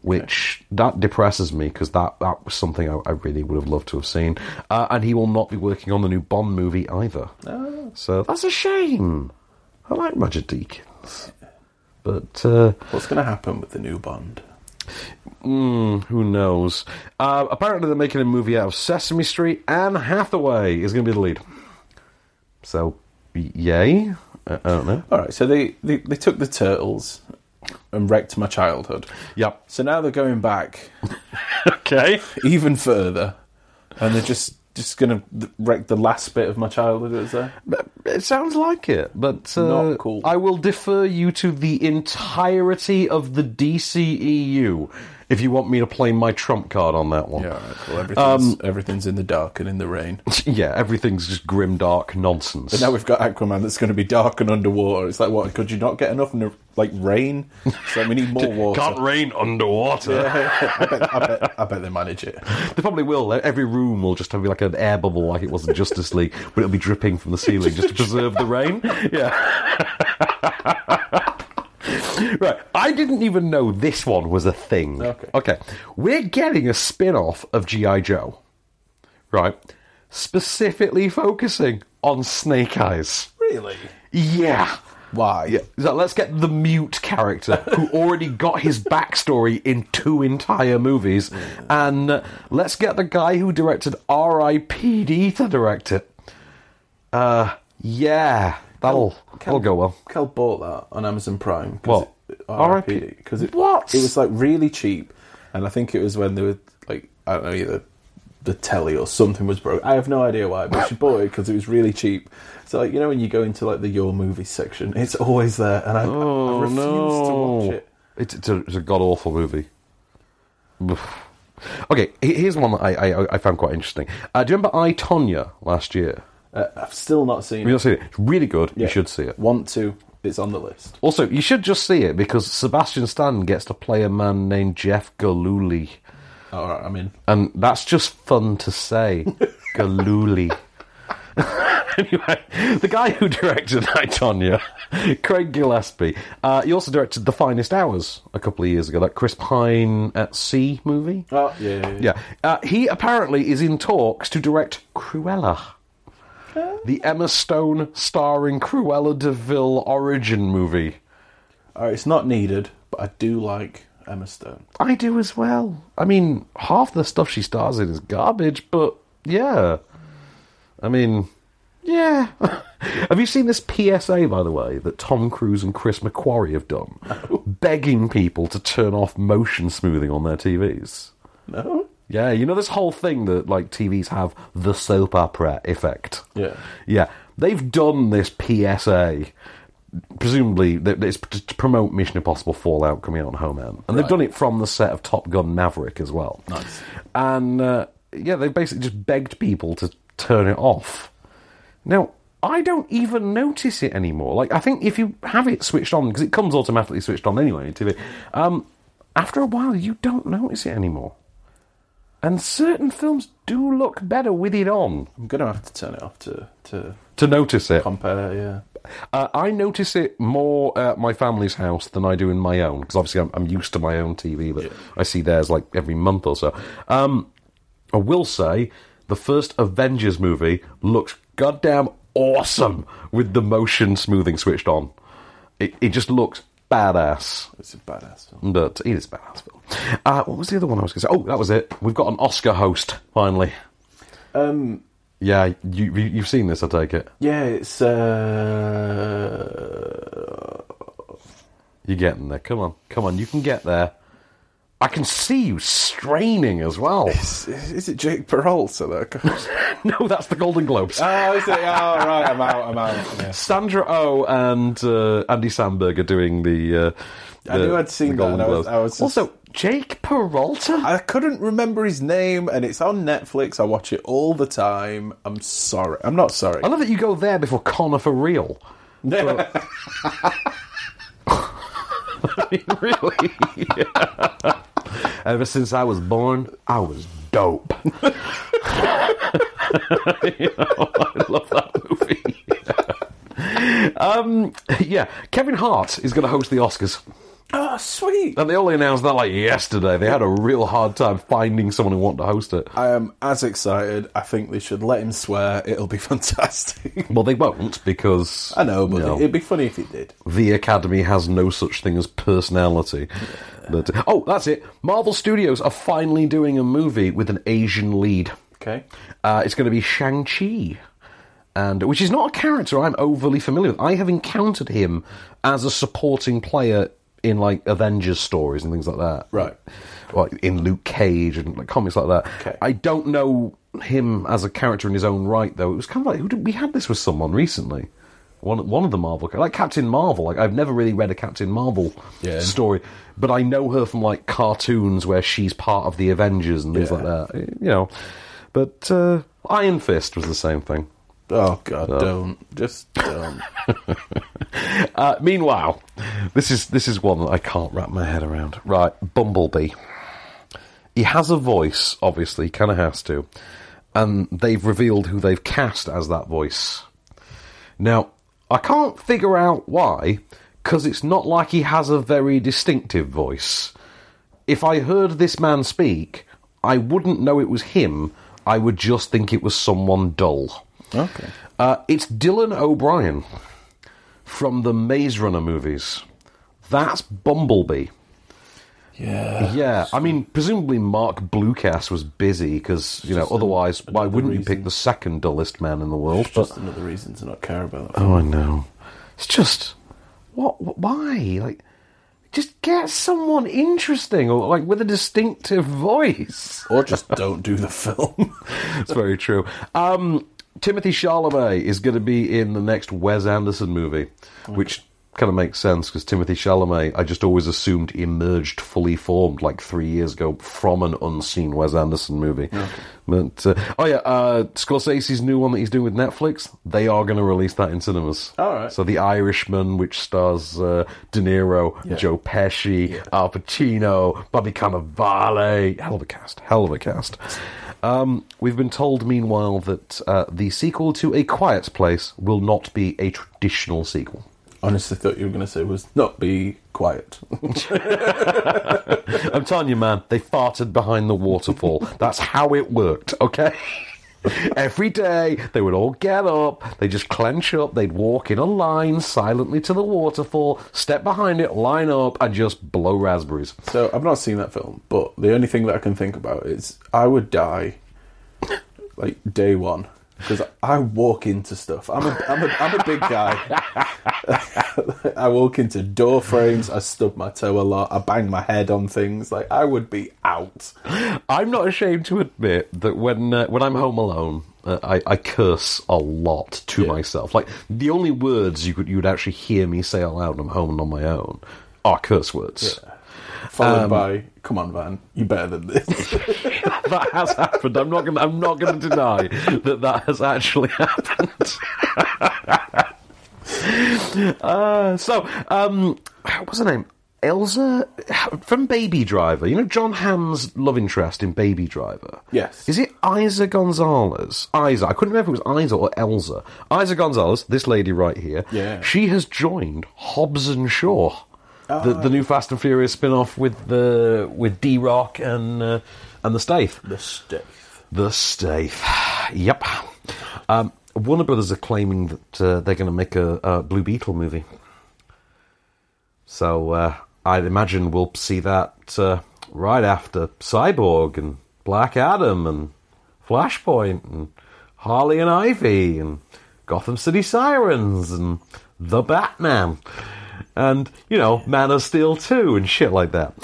Which that depresses me because that, that was something I, I really would have loved to have seen, uh, and he will not be working on the new Bond movie either. Oh. So that's a shame. I like Roger Deakins. But uh, What's going to happen with the new Bond? mm, who knows? Uh, apparently, they're making a movie out of Sesame Street. Anne Hathaway is going to be the lead. So, yay? I don't know. All right, so they, they, they took the turtles and wrecked my childhood. Yep. So now they're going back Okay. even further, and they're just just going to wreck the last bit of my childhood. Is there? It sounds like it, but uh, Not cool. I will defer you to the entirety of the DCEU if you want me to play my trump card on that one. Yeah, right, cool. Everything's, um, everything's in the dark and in the rain. Yeah, everything's just grim, dark nonsense. But now we've got Aquaman that's going to be dark and underwater. It's like, what? Could you not get enough like rain? So we need more water. Can't rain underwater. Yeah, I, bet, I, bet, I bet they manage it. They probably will. Every room will just have like an air bubble, like it was in Justice League, but it'll be dripping from the ceiling just to preserve the rain. Yeah. right. I didn't even know this one was a thing. Okay. Okay. We're getting a spin off of G.I. Joe. Right. Specifically focusing on Snake Eyes. Really? Yeah. Why? Yeah. So let's get the mute character who already got his backstory in two entire movies, and uh, let's get the guy who directed R.I.P.D. to direct it. Uh, yeah, that'll that'll go well. Kel bought that on Amazon Prime. What? R.I.P. Because it, What? it was like really cheap, and I think it was when they were like I don't know either the telly or something was broke. I have no idea why, but she bought it because it was really cheap. So like you know when you go into like the your movie section, it's always there, and I, I refuse to watch it. It's, it's a, it's a god awful movie. Okay, here's one that I, I, I found quite interesting. Uh, do you remember I Tonya last year? Uh, I've still not seen Have it. not seen it? It's really good. Yeah. You should see it. Want to? It's on the list. Also, you should just see it because Sebastian Stan gets to play a man named Jeff Gillooly. All right, I'm in. And that's just fun to say. Gillooly. anyway, the guy who directed I, Tonya, Craig Gillespie, uh, he also directed The Finest Hours a couple of years ago, that Chris Pine at Sea movie. Oh yeah, yeah. yeah. Yeah. Uh, he apparently is in talks to direct Cruella. The Emma Stone starring Cruella de Vil origin movie. Right, it's not needed, but I do like Emma Stone. I do as well. I mean, half the stuff she stars in is garbage, but yeah. I mean, yeah. have you seen this PSA, by the way, that Tom Cruise and Chris McQuarrie have done? Begging people to turn off motion smoothing on their TVs. No. Yeah, you know this whole thing that like TVs have the soap opera effect. Yeah. Yeah, they've done this PSA presumably it's to promote Mission Impossible Fallout coming out on Home End, and they've done it from the set of Top Gun Maverick as well. Nice. And uh, yeah, they basically just begged people to turn it off. Now. I don't even notice it anymore. Like, I think if you have it switched on, because it comes automatically switched on anyway in TV, um, after a while you don't notice it anymore. And certain films do look better with it on. I'm gonna have to turn it off to to To notice it. compare. Yeah. Uh, I notice it more at my family's house than I do in my own because obviously I'm, I'm used to my own TV, but I see theirs like every month or so. Um, I will say the first Avengers movie looks goddamn awesome with the motion smoothing switched on. It, it just looks badass. It's a badass film. But it is a badass film. Uh, what was the other one I was going to say? Oh, that was it. We've got an Oscar host finally. Um. Yeah, you, you you've seen this, I take it. Yeah. It's. Uh. You're getting there. Come on, come on. You can get there. I can see you straining as well. Is, is it Jake Peralta that no, that's the Golden Globes. oh, is it? Oh, right. I'm out. I'm out. Yeah. Sandra Oh and uh, Andy Samberg are doing the. Uh, I knew I'd seen the that, I was- I was just- Also, Jake Peralta. I couldn't remember his name, and it's on Netflix. I watch it all the time. I'm sorry. I'm not sorry. I love that you go there before Conner4Real. I mean, really. Ever since I was born, I was dope. you know, I love that movie. um, yeah, Kevin Hart is going to host the Oscars. Oh, sweet. And they only announced that like yesterday. They had a real hard time finding someone who wanted to host it. I am as excited. I think they should let him swear. It'll be fantastic. Well, they won't because I know, but you know, it'd be funny if he did. the Academy has no such thing as personality. But oh, that's it. Marvel Studios are finally doing a movie with an Asian lead. Okay. Uh, it's going to be Shang Chi, and which is not a character I'm overly familiar with. I have encountered him as a supporting player in like Avengers stories and things like that. Right. Well, in Luke Cage and like comics like that. Okay. I don't know him as a character in his own right, though. It was kind of like did, we had this with someone recently. One, one of the Marvel, like Captain Marvel. Like I've never really read a Captain Marvel Yeah. story, but I know her from like cartoons where she's part of the Avengers and things Yeah. like that. You know, but uh, Iron Fist was the same thing. Oh God, So- don't just don't. Uh, meanwhile, this is this is one that I can't wrap my head around. Right, Bumblebee. He has a voice, obviously, he kind of has to, and they've revealed who they've cast as that voice. Now, I can't figure out why, because it's not like he has a very distinctive voice. If I heard this man speak, I wouldn't know it was him. I would just think it was someone dull. Okay. Uh, it's Dylan O'Brien from the Maze Runner movies. That's Bumblebee. Yeah. Yeah, I mean, presumably Mark Bluecast was busy because you know just otherwise, an- why wouldn't you pick the second dullest man in the world? It's But just another reason to not care about that. oh, I know. It's just what? wh- Why? Like, just get someone interesting or like with a distinctive voice. Or just don't do the film. It's very true. Um, Timothy Chalamet is going to be in the next Wes Anderson movie, which kind of makes sense because Timothy Chalamet, I just always assumed emerged fully formed like three years ago from an unseen Wes Anderson movie. But uh, oh yeah, uh, Scorsese's new one that he's doing with Netflix, they are going to release that in cinemas. All right. So The Irishman, which stars uh, De Niro, Yeah. Joe Pesci, Al Pacino, Bobby Cannavale, hell of a cast, hell of a cast. Um, we've been told, meanwhile, that uh, the sequel to A Quiet Place will not be a traditional sequel. Honestly, thought you were going to say was not be quiet. I'm telling you, man, they farted behind the waterfall. That's how it worked, okay? Every day, they would all get up, they just clench up, they'd walk in a line silently to the waterfall, step behind it, line up, and just blow raspberries. so I've not seen that film, but the only thing that I can think about is I would die like day one because I walk into stuff. I'm a I'm a I'm a big guy. I walk into door frames. I stub my toe a lot. I bang my head on things. Like I would be out. I'm not ashamed to admit that when uh, when I'm home alone, uh, I, I curse a lot to myself. Like the only words you could you would actually hear me say aloud when I'm home and on my own are curse words. Followed Um, by, "Come on, Van, you're better than this." that has happened. I'm not going. I'm not going to deny that that has actually happened. uh, so, um, what's her name? Elsa from Baby Driver. You know Jon Hamm's love interest in Baby Driver. Yes. Is it Eiza Gonzalez? Isa. I couldn't remember if it was Isa or Elsa. Eiza Gonzalez, this lady right here. Yeah. She has joined Hobbs and Shaw. The, the new Fast and Furious spin-off with the with D Rock and uh, and the Staith. the stiff. The Staith. Yep. Um, Warner Brothers are claiming that uh, they're going to make a, a Blue Beetle movie. So uh, I'd imagine we'll see that uh, right after Cyborg and Black Adam and Flashpoint and Harley and Ivy and Gotham City Sirens and The Batman and you know Man of Steel 2 and shit like that.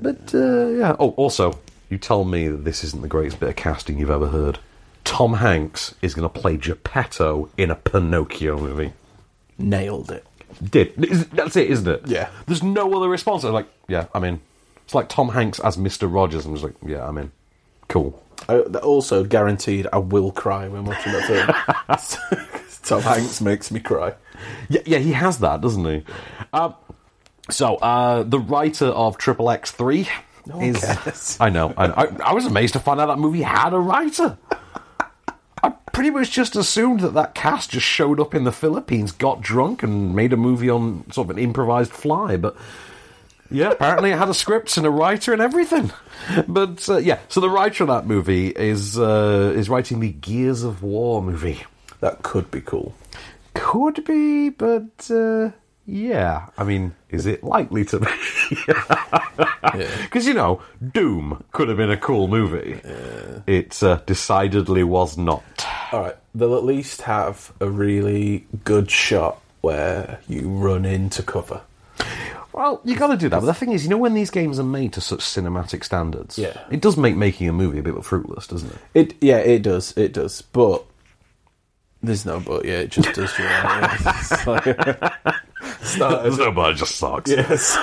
But uh, yeah. Oh, also, you tell me that this isn't the greatest bit of casting you've ever heard. Tom Hanks is going to play Geppetto in a Pinocchio movie. Nailed it. Did that's it, isn't it? Yeah. There's no other response. I'm like, yeah, I'm in. It's like Tom Hanks as Mr. Rogers. I'm just like, yeah, I'm in. Cool. I, also guaranteed I will cry when watching that film. Tom Hanks makes me cry. Yeah, yeah, he has that, doesn't he? Uh, so, uh, the writer of Triple X Three one is. cares. I know. I, I, I was amazed to find out that movie had a writer. I pretty much just assumed that that cast just showed up in the Philippines, got drunk, and made a movie on sort of an improvised fly. But yeah, apparently it had a script and a writer and everything. But uh, yeah, so the writer of that movie is uh, is writing the Gears of War movie. That could be cool. Could be, but uh, yeah. I mean, is it likely to be? Because you know, Doom could have been a cool movie. It uh, decidedly was not. All right, they'll at least have a really good shot where you run into cover. Well, you got to do that. But the thing is, you know, when these games are made to such cinematic standards, Yeah. it does make making a movie a bit fruitless, doesn't it? It yeah, it does, it does. But there's no but. Yeah, it just does. You know, it's like- started. No, but it just sucks. Yes,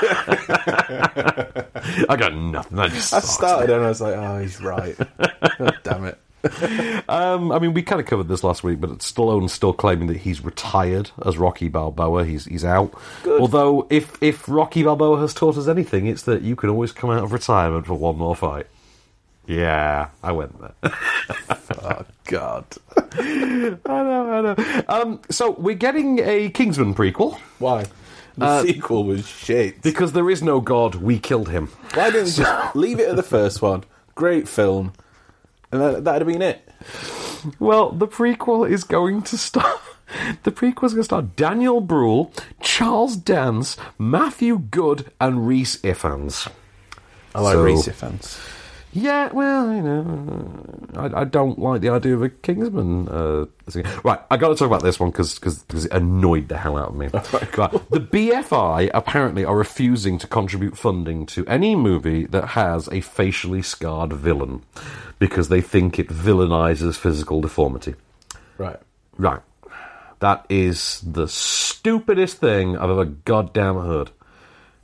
I got nothing. That just I sucks. started and I was like, oh, he's right. God damn it. Um, I mean, we kind of covered this last week, but Stallone's still claiming that he's retired as Rocky Balboa. He's he's out. Although, if if Rocky Balboa has taught us anything, it's that you can always come out of retirement for one more fight. Yeah, I went there. Oh God. I know, I know. Um, so we're getting a Kingsman prequel Why? The Uh, sequel was shit. because there is no God. We killed him. Why didn't you just leave it at the first one? Great film, and that, that'd have been it. Well, the prequel is going to star. The prequel is going to star Daniel Bruhl, Charles Dance, Matthew Goode, and Rhys Ifans. I like So- Reese fans. Yeah, well, you know, I, I don't like the idea of a Kingsman. Uh, right, I got to talk about this one because it annoyed the hell out of me. Right, the BFI apparently are refusing to contribute funding to any movie that has a facially scarred villain because they think it villainizes physical deformity. Right. Right. That is the stupidest thing I've ever goddamn heard.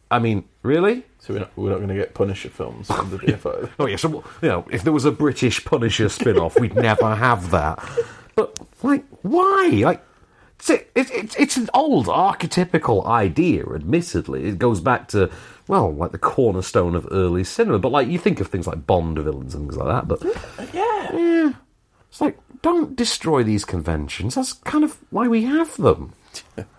I mean, really? So we're not, we're not going to get Punisher films from the BFI. Oh yeah, so you know, if there was a British Punisher spin-off, we'd never have that. But like, why? Like, it's it, it's it's an old archetypical idea. Admittedly, it goes back to well, like the cornerstone of early cinema. But like, you think of things like Bond villains and things like that. But yeah, yeah, it's like don't destroy these conventions. That's kind of why we have them.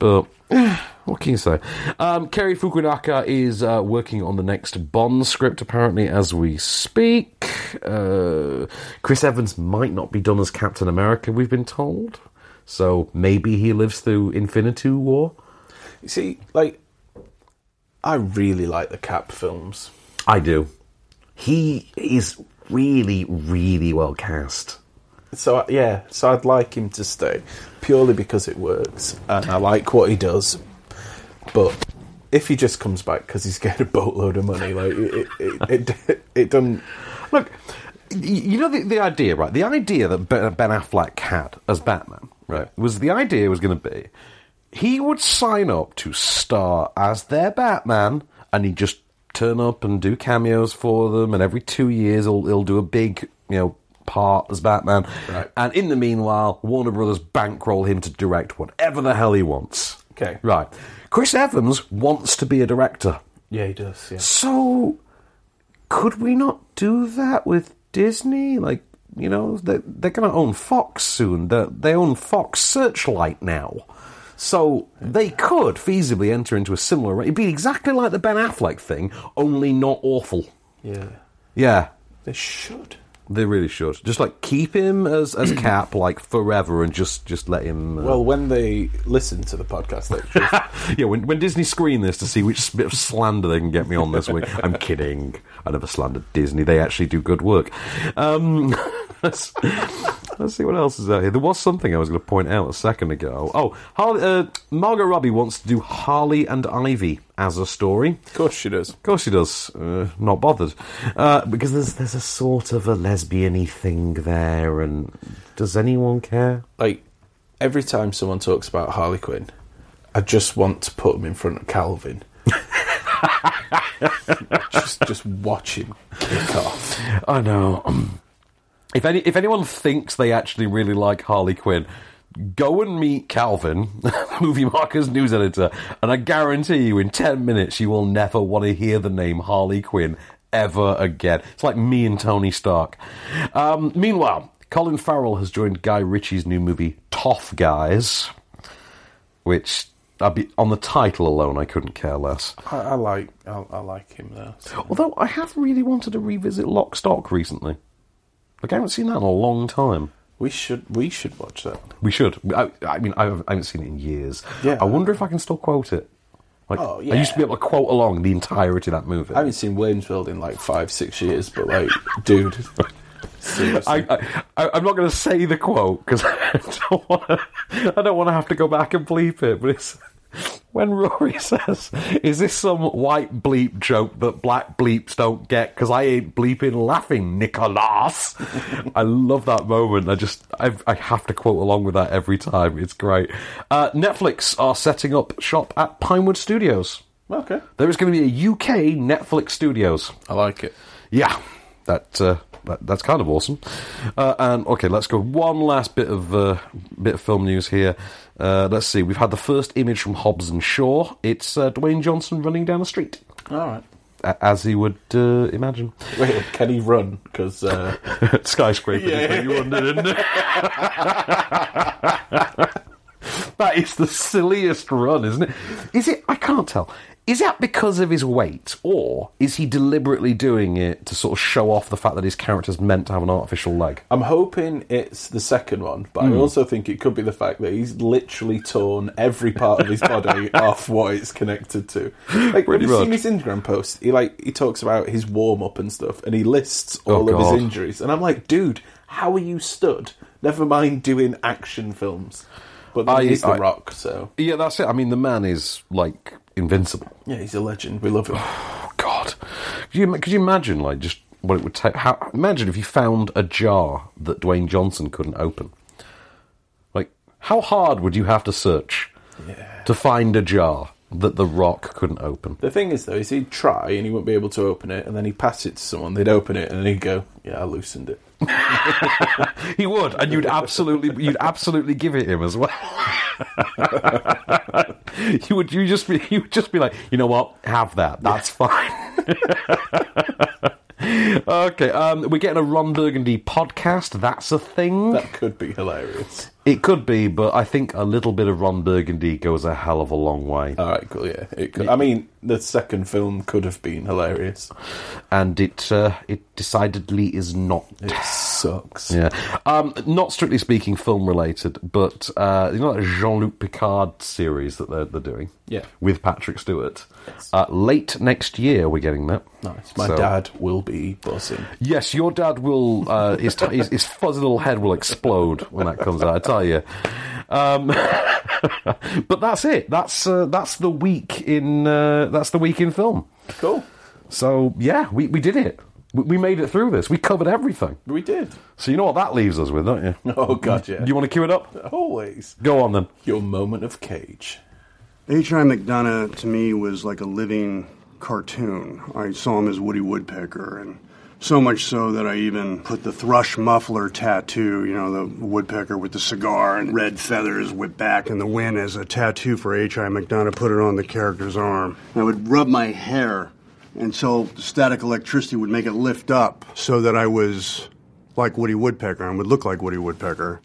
But what can you say? Um, Cary Fukunaga is uh, working on the next Bond script apparently as we speak. Uh, Chris Evans might not be done as Captain America, we've been told. So maybe he lives through Infinity War. You see, like, I really like the Cap films. I do. He is really, really well cast. So yeah, so I'd like him to stay purely because it works, and I like what he does. But if he just comes back because he's getting a boatload of money, like it, it, it, it, doesn't. Look, you know the, the idea, right? The idea that Ben Affleck had as Batman, right, was the idea was going to be he would sign up to star as their Batman, and he'd just turn up and do cameos for them, and every two years he'll, he'll do a big, you know, part as Batman. Right. And in the meanwhile, Warner Brothers bankroll him to direct whatever the hell he wants. Okay. Right. Chris Evans wants to be a director. Yeah, he does. Yeah. So, could we not do that with Disney? Like, you know, they're, they're going to own Fox soon. They they own Fox Searchlight now. So they could feasibly enter into a similar. It'd be exactly like the Ben Affleck thing, only not awful. Yeah. Yeah, They should. They really should. Just like keep him as as Cap like forever, and just just let him. Uh, Well, when they listen to the podcast, they just, yeah, when, when Disney screen this to see which bit of slander they can get me on this week, I'm kidding. I never slandered Disney. They actually do good work. Um, let's, see what else is out here. There was something I was going to point out a second ago. Oh, Harley, uh, Margot Robbie wants to do Harley and Ivy as a story. of course, she does. Of course she does. Uh, not bothered. Uh, because there's there's a sort of a lesbian-y thing there, and does anyone care? Like every time someone talks about Harley Quinn, I just want to put them in front of Calvin. just, just watch him kick off. I know. If any if anyone thinks they actually really like Harley Quinn, go and meet Calvin, Movie Marker's news editor, and I guarantee you, in ten minutes, you will never want to hear the name Harley Quinn ever again. It's like me and Tony Stark. Um, meanwhile, Colin Farrell has joined Guy Ritchie's new movie Tough Guys, which. I'd be, on the title alone, I couldn't care less. I, I like I, I like him there. Although I have really wanted to revisit Lock Stock recently. Like I haven't seen that in a long time. We should we should watch that. We should. I, I mean, I haven't, I haven't seen it in years. Yeah. I wonder if I can still quote it. Like, Oh, I used to be able to quote along the entirety of that movie. I haven't seen Waynesville in like five six years, but like, dude, seriously. I, I, I, I'm not going to say the quote because I don't want to. I don't want to have to go back and bleep it. But it's when Rory says, "Is this some white bleep joke that black bleeps don't get?" Because I ain't bleeping laughing, Nicholas. I love that moment. I just I, I have to quote along with that every time. It's great. Uh, Netflix are setting up shop at Pinewood Studios. okay, There is going to be a UK Netflix Studios. I like it. Yeah, that, uh, that that's kind of awesome. Uh, and okay, let's go one last bit of uh, bit of film news here. Uh, let's see. We've had the first image from Hobbs and Shaw. It's uh, Dwayne Johnson running down the street, All right. as he would uh, imagine. Wait, can he run? Because uh, Skyscraper. is where you wandered, it? that is the silliest run, isn't it? Is it? I can't tell. Is that because of his weight, or is he deliberately doing it to sort of show off the fact that his character's meant to have an artificial leg? I'm hoping it's the second one, but I hmm. also think it could be the fact that he's literally torn every part of his body off what it's connected to. Like, Pretty have you seen his Instagram post? He like he talks about his warm up and stuff, and he lists oh, all Oh, of his injuries, and I'm like, dude, how are you stood? Never mind doing action films, but then I- he's the I- Rock, so Yeah, that's it. I mean, the man is like invincible. yeah, he's a legend. We love him. Oh God, could you could you imagine like just what it would take? How imagine if you found a jar that Dwayne Johnson couldn't open. Like, how hard would you have to search to find a jar that The Rock couldn't open? The thing is, though, is he'd try and he wouldn't be able to open it, and then he'd pass it to someone, they'd open it, and then he'd go, "Yeah, I loosened it." He would, and you'd absolutely, you'd absolutely give it him as well. you would, you just be, you would just be like, you know what, have that. That's fine. okay, um, we're getting a Ron Burgundy podcast. That's a thing. That could be hilarious. It could be, but I think a little bit of Ron Burgundy goes a hell of a long way. All right, cool. Yeah, it could, I mean, the second film could have been hilarious. and it uh, it decidedly is not. It sucks. Yeah, um, not strictly speaking film related, but uh, you know that Jean Luc Picard series that they're they're doing, Yeah. with Patrick Stewart. Uh, late next year, we're getting that. Nice. My So- dad will be buzzing. Yes, your dad will. Uh, his, t- his his fuzzy little head will explode when that comes out. I tell you. Um, but that's it. That's uh, that's the week in uh, that's the week in film. Cool. So yeah, we, we did it. We, we made it through this. We covered everything. We did. So you know what that leaves us with, don't you? Oh god, yeah. You want to cue it up? Always. Go on then. Your moment of cage. H.I. McDunnough to me was like a living cartoon. I saw him as Woody Woodpecker, and so much so that I even put the thrush muffler tattoo, you know, the woodpecker with the cigar and red feathers whipped back in the wind as a tattoo for H.I. McDunnough, put it on the character's arm. I would rub my hair until static electricity would make it lift up so that I was like Woody Woodpecker and would look like Woody Woodpecker.